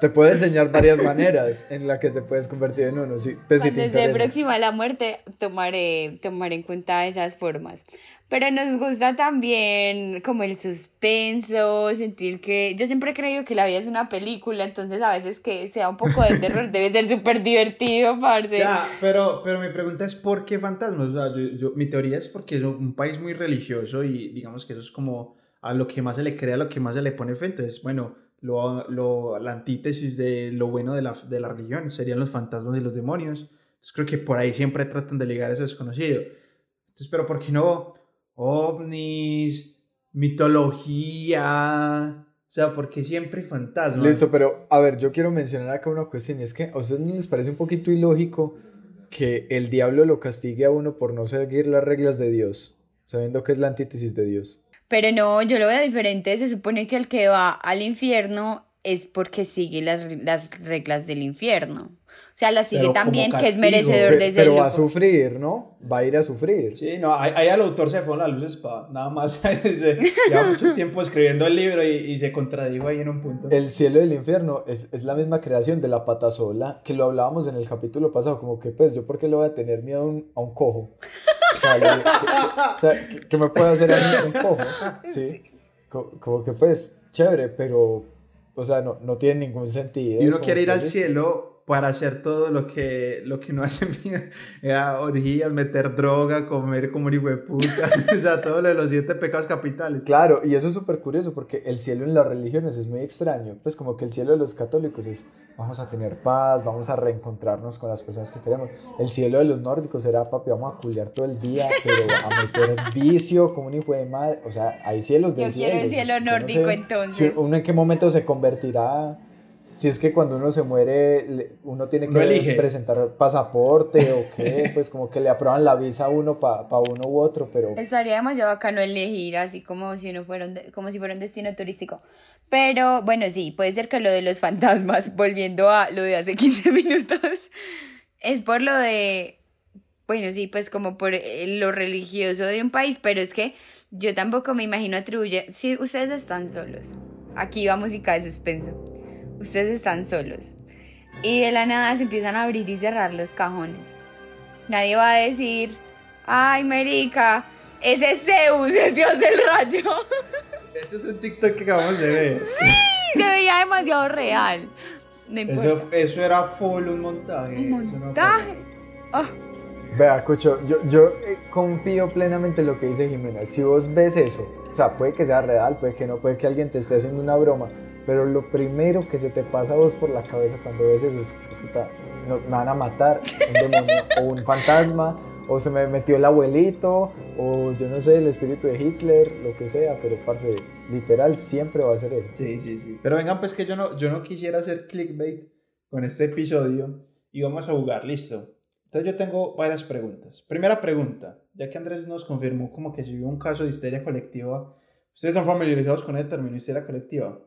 [SPEAKER 2] te puede enseñar varias maneras en las que te puedes convertir en uno. Sí, pues, si te
[SPEAKER 1] próxima a la muerte, tomaré, tomaré en cuenta esas formas. Pero nos gusta también como el suspenso, sentir que... Yo siempre he creído que la vida es una película, entonces a veces que sea un poco de terror debe ser súper divertido, parce.
[SPEAKER 7] Ya, pero, pero mi pregunta es ¿por qué fantasmas? O sea, yo, yo- mi teoría es porque es un país muy religioso y digamos que eso es como a lo que más se le crea, a lo que más se le pone fe. Entonces, bueno, lo, lo, la antítesis de lo bueno de la, de la religión serían los fantasmas y los demonios. Entonces creo que por ahí siempre tratan de ligar eso desconocido. Entonces, pero ¿por qué no ovnis, mitología? O sea, ¿por qué siempre fantasmas?
[SPEAKER 2] Listo, pero a ver, yo quiero mencionar acá una cuestión y es que a ustedes no les parece un poquito ilógico que el diablo lo castigue a uno por no seguir las reglas de Dios, sabiendo que es la antítesis de Dios.
[SPEAKER 1] Pero no, yo lo veo diferente. Se supone que el que va al infierno es porque sigue las, las reglas del infierno. O sea, las sigue también, que es merecedor de ser
[SPEAKER 2] pero va a
[SPEAKER 1] loco.
[SPEAKER 2] sufrir, ¿no? Va a ir a sufrir.
[SPEAKER 7] Sí, no, ahí, ahí al autor se fueron las luces para nada más. se, lleva mucho tiempo escribiendo el libro y, y se contradijo ahí en un punto.
[SPEAKER 2] El cielo y el infierno es, es la misma creación de la pata sola, que lo hablábamos en el capítulo pasado, como que pues yo por qué le voy a tener miedo a un, a un cojo. O sea, que- o sea, ¿qué- ¿qué me puede hacer a mí un cojo? Sí, Co- como que pues chévere, pero, o sea, no, no tiene ningún sentido.
[SPEAKER 7] y uno quiere ir
[SPEAKER 2] que
[SPEAKER 7] al cielo para hacer todo lo que, lo que no hace bien. Ya, orgías, meter droga, comer como un hijo de puta. o sea, todo lo de los siete pecados capitales.
[SPEAKER 2] Claro, y eso es súper curioso porque el cielo en las religiones es muy extraño. Pues como que el cielo de los católicos es vamos a tener paz, vamos a reencontrarnos con las personas que queremos. El cielo de los nórdicos será papi, vamos a culiar todo el día, pero a meter vicio como un hijo de madre. O sea, hay cielos de
[SPEAKER 1] Yo quiero el cielo
[SPEAKER 2] Yo no
[SPEAKER 1] nórdico,
[SPEAKER 2] sé
[SPEAKER 1] entonces.
[SPEAKER 2] si uno en qué momento se convertirá. Si es que cuando uno se muere, uno tiene que presentar pasaporte o qué, pues como que le aprueban la visa a uno para uno u otro, pero...
[SPEAKER 1] Estaría demasiado bacano elegir, así como si uno fuera un de- como si fuera un destino turístico. Pero bueno, sí, puede ser que lo de los fantasmas, volviendo a lo de hace 15 minutos, es por lo de, bueno, sí, pues como por eh, lo religioso de un país, pero es que yo tampoco me imagino atribuye, si ustedes están solos, aquí va música de suspenso, ustedes están solos y de la nada se empiezan a abrir y cerrar los cajones. Nadie va a decir, ay, Marica, ese es Zeus, el dios del rayo.
[SPEAKER 7] Ese es un TikTok que acabamos de ver.
[SPEAKER 1] Se veía demasiado real. No.
[SPEAKER 7] Eso, eso era full un montaje.
[SPEAKER 1] Un
[SPEAKER 7] eso no
[SPEAKER 1] montaje. Ah,
[SPEAKER 2] Vea, Cucho, yo, yo eh, confío plenamente en lo que dice Jimena. Si vos ves eso, o sea, puede que sea real, puede que no, puede que alguien te esté haciendo una broma, pero lo primero que se te pasa a vos por la cabeza cuando ves eso es, puta, no, me van a matar, un demonio, o un fantasma, o se me metió el abuelito, o yo no sé, el espíritu de Hitler, lo que sea, pero parce, literal, siempre va a ser eso.
[SPEAKER 7] Sí, sí, sí. Pero vengan, pues que yo no, yo no quisiera hacer clickbait con este episodio y vamos a jugar, listo. Entonces yo tengo varias preguntas. Primera pregunta, ya que Andrés nos confirmó como que si hubo un caso de histeria colectiva, ¿ustedes están familiarizados con el término histeria colectiva?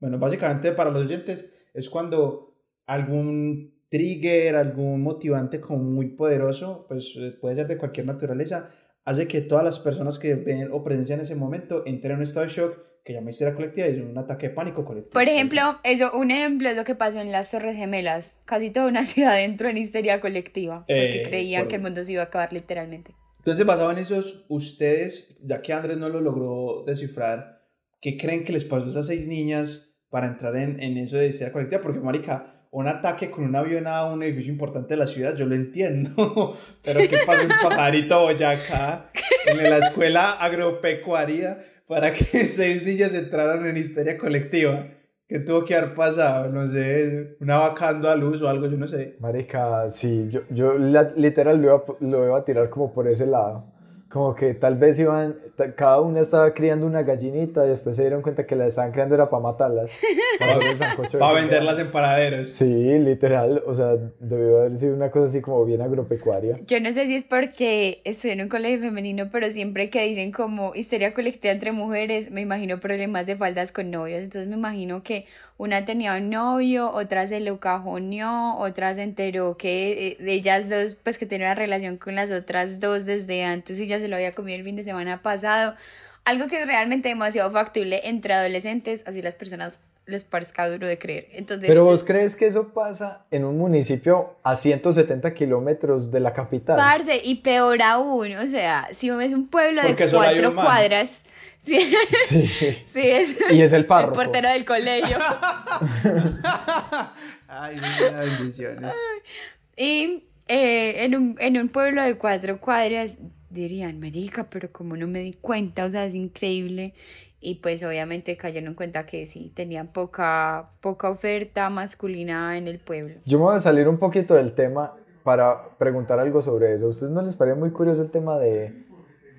[SPEAKER 7] Bueno, básicamente para los oyentes es cuando algún trigger, algún motivante como muy poderoso, pues eh, puede ser de cualquier naturaleza, hace que todas las personas que ven o presencian ese momento entren en un estado de shock que llama histeria colectiva y es un ataque de pánico colectivo.
[SPEAKER 1] Por ejemplo, eso, un ejemplo es lo que pasó en las Torres Gemelas. Casi toda una ciudad entró en histeria colectiva. Porque
[SPEAKER 7] Eh,
[SPEAKER 1] creían
[SPEAKER 7] por-
[SPEAKER 1] que el mundo se iba a acabar literalmente.
[SPEAKER 7] Entonces, basado en esos, ustedes, ya que Andrés no lo logró descifrar, ¿qué creen que les pasó a esas seis niñas para entrar en, en eso de histeria colectiva? Porque, marica, un ataque con un avión a un edificio importante de la ciudad, yo lo entiendo. Pero, ¿qué pasó en Pajarito, Boyacá, en la escuela agropecuaria, para que seis niñas entraran en histeria colectiva? ¿Qué tuvo que haber pasado? No sé, una vacando a luz o algo, yo no sé.
[SPEAKER 2] Marica, sí, yo, yo literal lo iba, lo iba a tirar como por ese lado. Como que tal vez iban, cada una estaba criando una gallinita y después se dieron cuenta que la estaban criando era para matarlas. Para
[SPEAKER 7] Para venderlas en paraderos.
[SPEAKER 2] Sí, literal, o sea, debió haber sido una cosa así como bien agropecuaria.
[SPEAKER 1] Yo no sé si es porque estoy en un colegio femenino, pero siempre que dicen como histeria colectiva entre mujeres, me imagino problemas de faldas con novios. Entonces me imagino que una tenía un novio, otra se lo cajoneó, otra se enteró que eh, de ellas dos, pues que tenía una relación con las otras dos desde antes y ya se lo había comido el fin de semana pasado. Algo que es realmente demasiado factible entre adolescentes, así las personas les parezca duro de creer. Entonces,
[SPEAKER 2] Pero vos crees que eso pasa en un municipio a 170 kilómetros de la capital.
[SPEAKER 1] Parce, y peor aún, o sea, si ves un pueblo de
[SPEAKER 7] Porque
[SPEAKER 1] cuatro cuadras, sí,
[SPEAKER 2] Sí.
[SPEAKER 1] sí, es
[SPEAKER 2] Y es el
[SPEAKER 1] el
[SPEAKER 2] párroco.
[SPEAKER 1] portero del colegio.
[SPEAKER 7] Ay, bendiciones.
[SPEAKER 1] Y eh, en, un, en un pueblo de cuatro cuadras dirían, marica, pero como no me di cuenta, o sea, es increíble. Y pues obviamente cayeron en cuenta que sí, tenían poca, poca oferta masculina en el pueblo.
[SPEAKER 2] Yo me voy a salir un poquito del tema para preguntar algo sobre eso. ¿A ustedes no les parece muy curioso el tema de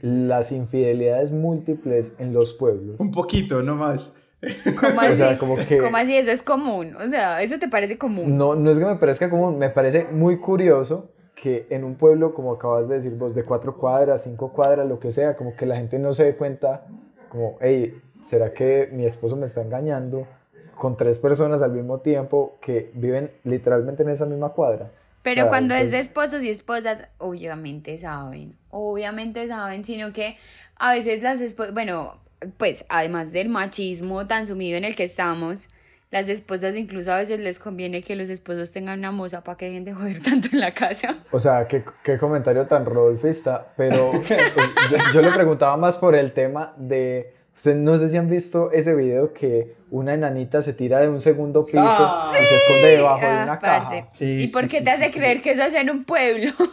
[SPEAKER 2] las infidelidades múltiples en los pueblos?
[SPEAKER 7] Un poquito, no más.
[SPEAKER 1] ¿Cómo
[SPEAKER 2] O
[SPEAKER 1] así?
[SPEAKER 2] sea, como que-
[SPEAKER 1] ¿Cómo así? Eso es común. O sea, ¿eso te parece común?
[SPEAKER 2] No, no es que me parezca común, me parece muy curioso que en un pueblo, como acabas de decir vos, de cuatro cuadras, cinco cuadras, lo que sea, como que la gente no se dé cuenta, como, hey, ¿será que mi esposo me está engañando con tres personas al mismo tiempo que viven literalmente en esa misma cuadra?
[SPEAKER 1] Pero
[SPEAKER 2] O sea,
[SPEAKER 1] cuando es
[SPEAKER 2] entonces-
[SPEAKER 1] de esposos y esposas, obviamente saben, obviamente saben, sino que a veces las esposas, bueno, pues además del machismo tan sumido en el que estamos, las esposas incluso a veces les conviene que los esposos tengan una moza para que dejen de joder tanto en la casa.
[SPEAKER 2] O sea, qué, qué comentario tan rodolfista, pero pues, yo, yo le preguntaba más por el tema de, ustedes no sé si han visto ese video que una enanita se tira de un segundo piso
[SPEAKER 7] Ah.
[SPEAKER 2] y se esconde debajo de
[SPEAKER 1] Ah,
[SPEAKER 2] una
[SPEAKER 1] parce.
[SPEAKER 2] caja.
[SPEAKER 7] Sí,
[SPEAKER 1] ¿Y por qué
[SPEAKER 7] sí,
[SPEAKER 1] te hace
[SPEAKER 7] sí, sí.
[SPEAKER 1] creer que eso es en un pueblo?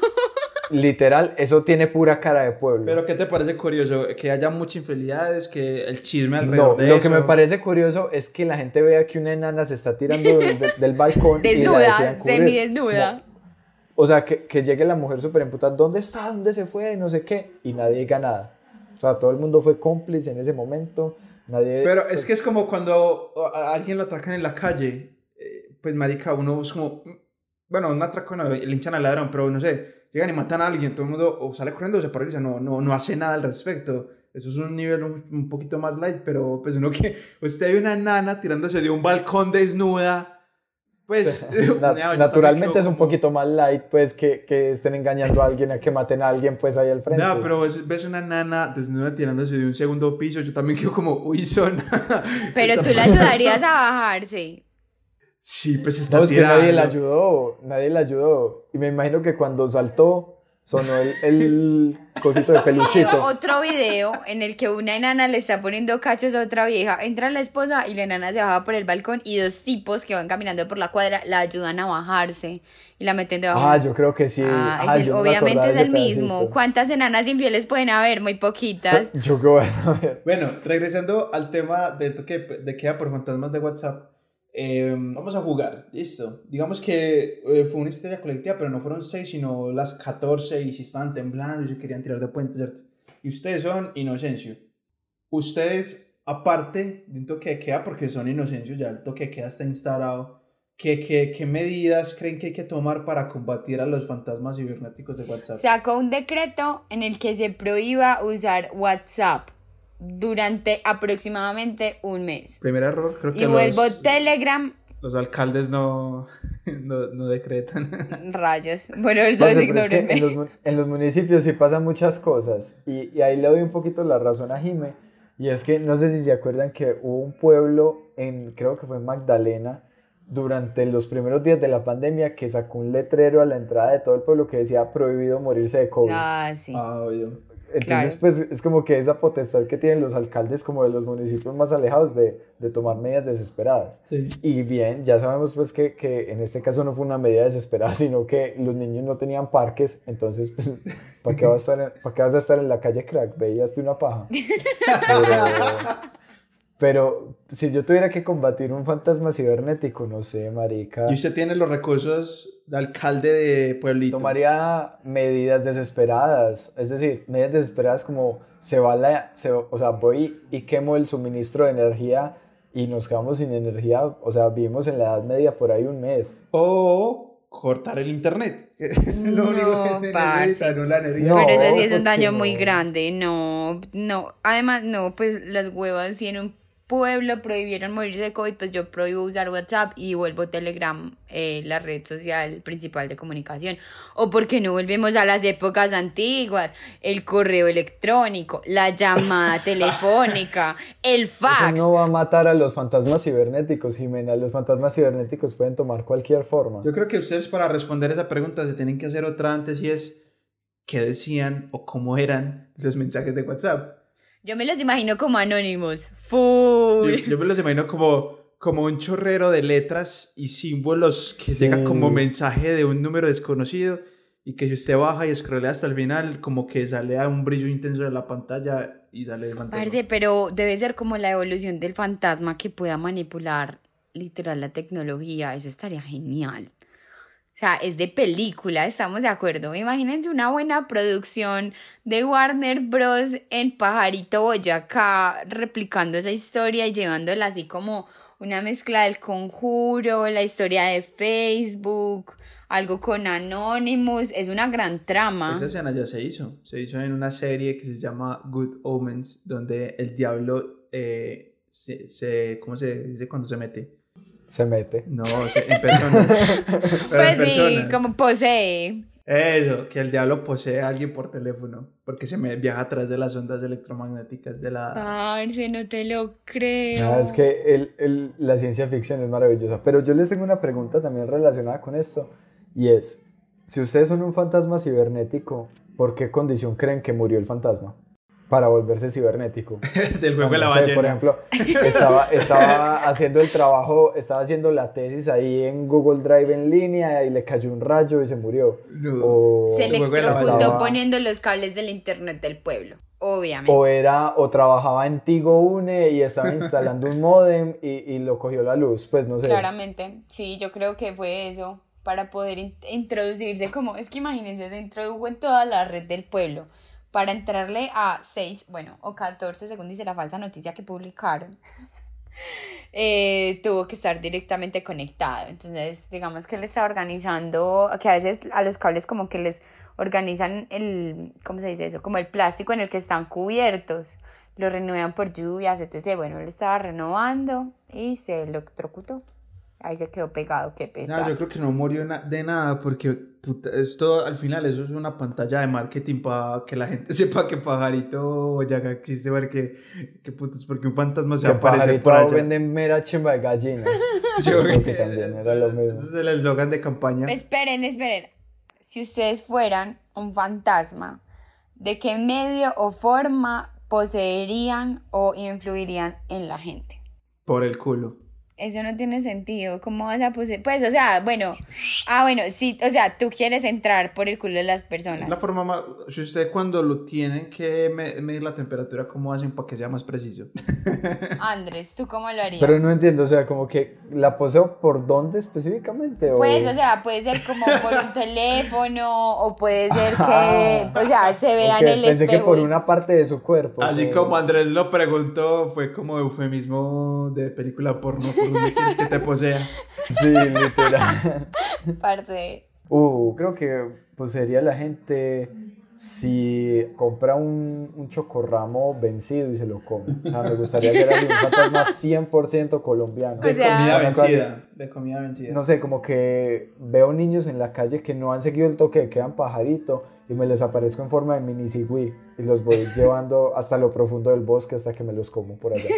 [SPEAKER 2] Literal, eso tiene pura cara de pueblo.
[SPEAKER 7] Pero ¿qué te parece curioso? Que haya muchas infidelidades, que el chisme
[SPEAKER 2] No,
[SPEAKER 7] alrededor de
[SPEAKER 2] lo
[SPEAKER 7] eso.
[SPEAKER 2] que me parece curioso es que la gente vea que una enana se está tirando del, del- del balcón y la
[SPEAKER 1] Desnuda,
[SPEAKER 2] cubrir.
[SPEAKER 1] semidesnuda.
[SPEAKER 2] O sea, que, que llegue la mujer súper emputada, ¿dónde está? ¿Dónde se fue? No sé qué. Y nadie diga nada. O sea, todo el mundo fue cómplice en ese momento. Nadie...
[SPEAKER 7] Pero es que es como cuando a a alguien lo atracan en la calle. eh, Pues, marica, uno es como... mm, Bueno, un atraco no, le hinchan al ladrón, pero no sé, llegan y matan a alguien, todo el mundo o sale corriendo o se paraliza, no, no, no hace nada al respecto. Eso es un nivel un, un poquito más light, pero pues uno que... Usted ve una nana tirándose de un balcón desnuda, pues...
[SPEAKER 2] Na-
[SPEAKER 7] yo
[SPEAKER 2] naturalmente es un
[SPEAKER 7] como-
[SPEAKER 2] poquito más light, pues, que, que estén engañando a alguien, a que maten a alguien, pues, ahí al frente.
[SPEAKER 7] No, pero ves, ves una nana desnuda tirándose de un segundo piso, yo también quedo como, uy, son...
[SPEAKER 1] Pero tú la
[SPEAKER 7] pasando.
[SPEAKER 1] ayudarías a bajarse.
[SPEAKER 7] Sí, pues está
[SPEAKER 2] No, es que nadie la
[SPEAKER 7] tirando.
[SPEAKER 2] ayudó, nadie la ayudó. Y me imagino que cuando saltó, sonó el, el cosito de peluchito.
[SPEAKER 1] Otro video en el que una enana le está poniendo cachos a otra vieja. Entra la esposa y la enana se baja por el balcón y dos tipos que van caminando por la cuadra la ayudan a bajarse y la meten debajo.
[SPEAKER 2] Ah, yo creo que sí.
[SPEAKER 1] Ah, es
[SPEAKER 2] Ah,
[SPEAKER 1] el-
[SPEAKER 2] no me
[SPEAKER 1] obviamente es el mismo.
[SPEAKER 2] pedacito.
[SPEAKER 1] ¿Cuántas enanas infieles pueden haber? Muy poquitas.
[SPEAKER 2] Yo qué voy a saber.
[SPEAKER 7] Bueno, regresando al tema del toque de queda por fantasmas de WhatsApp, eh, vamos a jugar, listo. Digamos que eh, fue una historia colectiva, pero no fueron seis, sino las 14 y si estaban temblando y se querían tirar de puente, ¿cierto? Y ustedes son Inocencio. Ustedes, aparte de un toque de queda, porque son Inocencio, ya el toque de queda está instaurado, ¿qué, qué, qué medidas creen que hay que tomar para combatir a los fantasmas cibernéticos de WhatsApp?
[SPEAKER 1] Sacó un decreto en el que se prohíba usar WhatsApp durante aproximadamente un mes.
[SPEAKER 7] Primer error, creo que
[SPEAKER 1] Y vuelvo
[SPEAKER 7] los,
[SPEAKER 1] Telegram,
[SPEAKER 7] los alcaldes no, no, no decretan.
[SPEAKER 1] rayos. Bueno, entonces
[SPEAKER 2] es que en, los, en los municipios sí pasan muchas cosas y, y ahí le doy un poquito la razón a Jime y es que no sé si se acuerdan que hubo un pueblo en, creo que fue en Magdalena, durante los primeros días de la pandemia que sacó un letrero a la entrada de todo el pueblo que decía prohibido morirse de COVID.
[SPEAKER 1] Ah, sí.
[SPEAKER 7] Ah, obvio.
[SPEAKER 2] Entonces,
[SPEAKER 1] claro.
[SPEAKER 2] pues es como que esa potestad que tienen los alcaldes como de los municipios más alejados de, de tomar medidas desesperadas.
[SPEAKER 7] Sí.
[SPEAKER 2] Y bien, ya sabemos pues que, que en este caso no fue una medida desesperada, sino que los niños no tenían parques, entonces pues ¿para qué, vas a estar en- ¿para qué vas a estar en la calle crack? Veías una paja. Pero, pero si yo tuviera que combatir un fantasma cibernético, no sé, marica,
[SPEAKER 7] Y usted tiene los recursos de alcalde de pueblito.
[SPEAKER 2] tomaría medidas desesperadas, es decir, medidas desesperadas como se va la, se- o sea, voy y quemo el suministro de energía y nos quedamos sin energía, o sea, vivimos en la Edad Media por ahí un mes.
[SPEAKER 7] O cortar el internet. Lo
[SPEAKER 1] No,
[SPEAKER 7] único que se necesita, no la energía.
[SPEAKER 2] No,
[SPEAKER 1] Pero eso sí es un daño
[SPEAKER 2] no.
[SPEAKER 1] muy grande, no, no, además no, pues las huevas sí en un pueblo prohibieron morirse de COVID, pues yo prohíbo usar WhatsApp y vuelvo Telegram, eh, la red social principal de comunicación. O porque no volvemos a las épocas antiguas, el correo electrónico, la llamada telefónica, el fax.
[SPEAKER 2] Eso no va a matar a los fantasmas cibernéticos, Jimena. Los fantasmas cibernéticos pueden tomar cualquier forma.
[SPEAKER 7] Yo creo que ustedes para responder esa pregunta se tienen que hacer otra antes y es qué decían o cómo eran los mensajes de WhatsApp.
[SPEAKER 1] Yo me los imagino como anónimos.
[SPEAKER 7] Yo, yo, me los imagino como, como un chorrero de letras y símbolos que llega como mensaje de un número desconocido y que si usted baja y scrollea hasta el final, como que sale a un brillo intenso de la pantalla y sale el fantasma.
[SPEAKER 1] Parece, pero debe ser como la evolución del fantasma que pueda manipular literal la tecnología. Eso estaría genial. O sea, es de película, estamos de acuerdo. Imagínense una buena producción de Warner Bros. en Pajarito Boyacá, replicando esa historia y llevándola así como una mezcla del conjuro, la historia de Facebook, algo con Anonymous. Es una gran trama.
[SPEAKER 7] Esa escena ya se hizo. Se hizo en una serie que se llama Good Omens, donde el diablo eh, se, se, ¿Cómo se dice cuando se mete?
[SPEAKER 2] Se mete.
[SPEAKER 7] No, en personas.
[SPEAKER 1] pues sí, como posee.
[SPEAKER 7] Eso, que el diablo posee a alguien por teléfono, porque se me viaja a través de las ondas electromagnéticas de la...
[SPEAKER 1] Ay, no te lo creo.
[SPEAKER 2] No, es que el, el, la ciencia ficción es maravillosa, pero yo les tengo una pregunta también relacionada con esto, y es, si ustedes son un fantasma cibernético, ¿por qué condición creen que murió el fantasma? Para volverse cibernético.
[SPEAKER 7] Del juego de la ballena.
[SPEAKER 2] Por ejemplo, estaba, estaba haciendo el trabajo, estaba haciendo la tesis ahí en Google Drive en línea y le cayó un rayo y se murió.
[SPEAKER 1] O, se electrocutó poniendo los cables del internet del pueblo. Obviamente.
[SPEAKER 2] O era, o trabajaba en Tigo Une y estaba instalando un modem y, y, lo cogió la luz, pues no sé.
[SPEAKER 1] Claramente, sí, yo creo que fue eso, para poder introducirse como, es que imagínense, se introdujo en toda la red del pueblo para entrarle a 6, bueno, o 14, según dice la falsa noticia que publicaron, eh, tuvo que estar directamente conectado. Entonces, digamos que él está organizando, que a veces a los cables como que les organizan el, ¿cómo se dice eso? Como el plástico en el que están cubiertos. Lo renuevan por lluvias, etc. Bueno, él estaba renovando y se electrocutó. Ahí se quedó pegado, qué pesado.
[SPEAKER 7] No, yo creo que no murió de nada porque puta, esto al final eso es una pantalla de marketing para que la gente sepa que Pajarito ya existe porque que putas porque un fantasma se aparece por allá.
[SPEAKER 2] venden mera chimba de gallinas.
[SPEAKER 7] yo creo que también era lo mismo. Ese es el eslogan de campaña.
[SPEAKER 1] Esperen, esperen. Si ustedes fueran un fantasma, ¿de qué medio o forma poseerían o influirían en la gente?
[SPEAKER 7] Por el culo.
[SPEAKER 1] Eso no tiene sentido. ¿Cómo vas a poseer? Pues, o sea, bueno. Ah, bueno, sí, o sea, tú quieres entrar por el culo de las personas.
[SPEAKER 7] La forma más. Si usted cuando lo tienen que medir la temperatura, ¿cómo hacen para que sea más preciso?
[SPEAKER 1] Andrés, ¿tú cómo lo harías?
[SPEAKER 2] Pero no entiendo, o sea, como que la poseo por dónde específicamente. ¿o?
[SPEAKER 1] Pues, o sea, puede ser como por un teléfono, o puede ser que, o sea, se vea en el
[SPEAKER 2] Pensé que por una parte de su cuerpo.
[SPEAKER 7] Así como Andrés lo preguntó, fue como eufemismo de película porno ¿Dónde quieres que te posea?
[SPEAKER 2] Sí, literal.
[SPEAKER 1] Parte.
[SPEAKER 2] Uh, creo que poseería la gente si compra un, un chocorramo vencido y se lo come. O sea, me gustaría ser así, un fantasma 100% colombiano.
[SPEAKER 7] De comida vencida. De comida vencida.
[SPEAKER 2] No sé, como que veo niños en la calle que no han seguido el toque de quedan pajarito y me les aparezco en forma de mini cigüí y los voy llevando hasta lo profundo del bosque hasta que me los como por allá.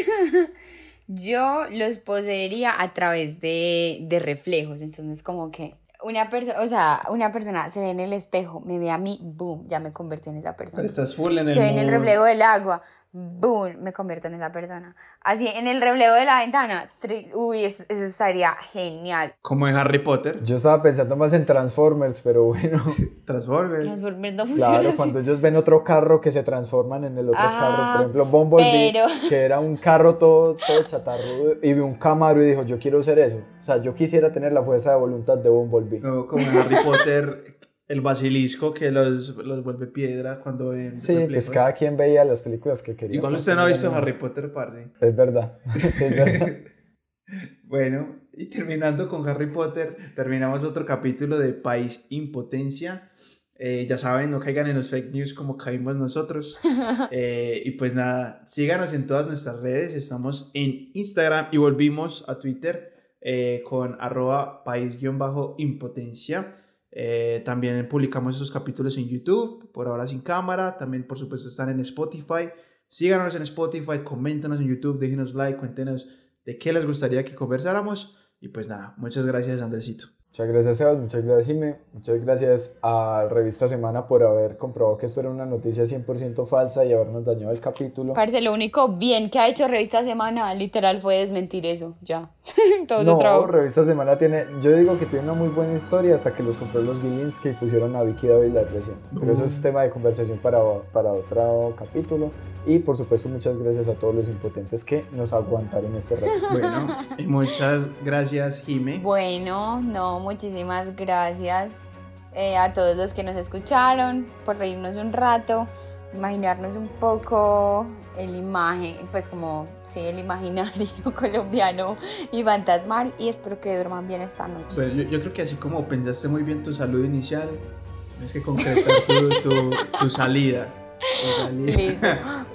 [SPEAKER 1] Yo los poseería a través de, de reflejos, entonces como que una persona, o sea, una persona se ve en el espejo, me ve a mí, boom, ya me convertí en esa persona.
[SPEAKER 7] Pero estás full en el
[SPEAKER 1] Se ve en el reflejo del agua, boom, me convierto en esa persona. Así, en el reflejo de la ventana, uy, eso, estaría genial.
[SPEAKER 7] Como en Harry Potter.
[SPEAKER 2] Yo estaba pensando más en Transformers, pero bueno.
[SPEAKER 7] Transformers.
[SPEAKER 1] Transformers no funciona
[SPEAKER 2] Claro, cuando ellos ven otro carro que se transforman en el otro carro, por ejemplo, Bumblebee, que era un carro todo, todo chatarrudo, y vi un Camaro y dijo, yo quiero ser eso. O sea, yo quisiera tener la fuerza de voluntad de Bumblebee.
[SPEAKER 7] No, como en Harry Potter, el basilisco que los, los vuelve piedra cuando ven
[SPEAKER 2] Sí, pues cada quien veía las películas que quería.
[SPEAKER 7] Igual usted no ha visto Harry Potter, parce.
[SPEAKER 2] Es verdad, es verdad.
[SPEAKER 7] bueno, y terminando con Harry Potter, terminamos otro capítulo de País Impotencia. Eh, ya saben, no caigan en los fake news como caímos nosotros. Eh, y pues nada, síganos en todas nuestras redes. Estamos en Instagram y volvimos a Twitter eh, con arroba país-impotencia. También publicamos esos capítulos en YouTube, por ahora sin cámara. También, por supuesto, están en Spotify. Síganos en Spotify, coméntanos en YouTube, déjenos like, cuéntenos de qué les gustaría que conversáramos. Y pues nada, muchas gracias, Andresito.
[SPEAKER 2] Muchas gracias, Sebas. Muchas gracias, Jimé. Muchas gracias a Revista Semana por haber comprobado que esto era una noticia 100% falsa y habernos dañado el capítulo.
[SPEAKER 1] Parece lo único bien que ha hecho Revista Semana, literal, fue desmentir eso. Ya.
[SPEAKER 2] Todo no, Revista Semana tiene, yo digo que tiene una muy buena historia hasta que los compró los Gillins que pusieron a Vicky David la presenta. Pero eso es tema de conversación para, para otro capítulo. Y por supuesto, muchas gracias a todos los impotentes que nos aguantaron este rato.
[SPEAKER 7] Bueno, y muchas gracias, Jime.
[SPEAKER 1] Bueno, no, muchísimas gracias eh, a todos los que nos escucharon por reírnos un rato, imaginarnos un poco el imagen, pues como, sí, el imaginario colombiano y fantasmal. Y espero que duerman bien esta noche.
[SPEAKER 7] Pues yo, yo, creo que así como pensaste muy bien tu salud inicial, tienes que concretar tu, tu, tu salida.
[SPEAKER 1] Listo.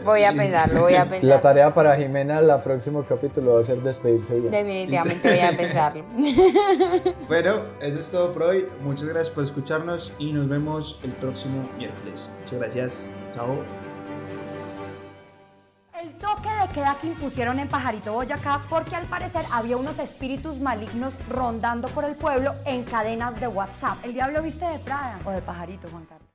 [SPEAKER 1] Voy a pensarlo, voy a pensarlo.
[SPEAKER 2] La tarea para Jimena el próximo capítulo va a ser despedirse bien.
[SPEAKER 1] Definitivamente voy a pensarlo.
[SPEAKER 7] Bueno, eso es todo por hoy. Muchas gracias por escucharnos y nos vemos el próximo miércoles. Muchas gracias. Chao.
[SPEAKER 8] El toque de queda que impusieron en Pajarito Boyacá porque al parecer había unos espíritus malignos rondando por el pueblo en cadenas de WhatsApp. ¿El diablo viste de Prada o de Pajarito, Juan Carlos?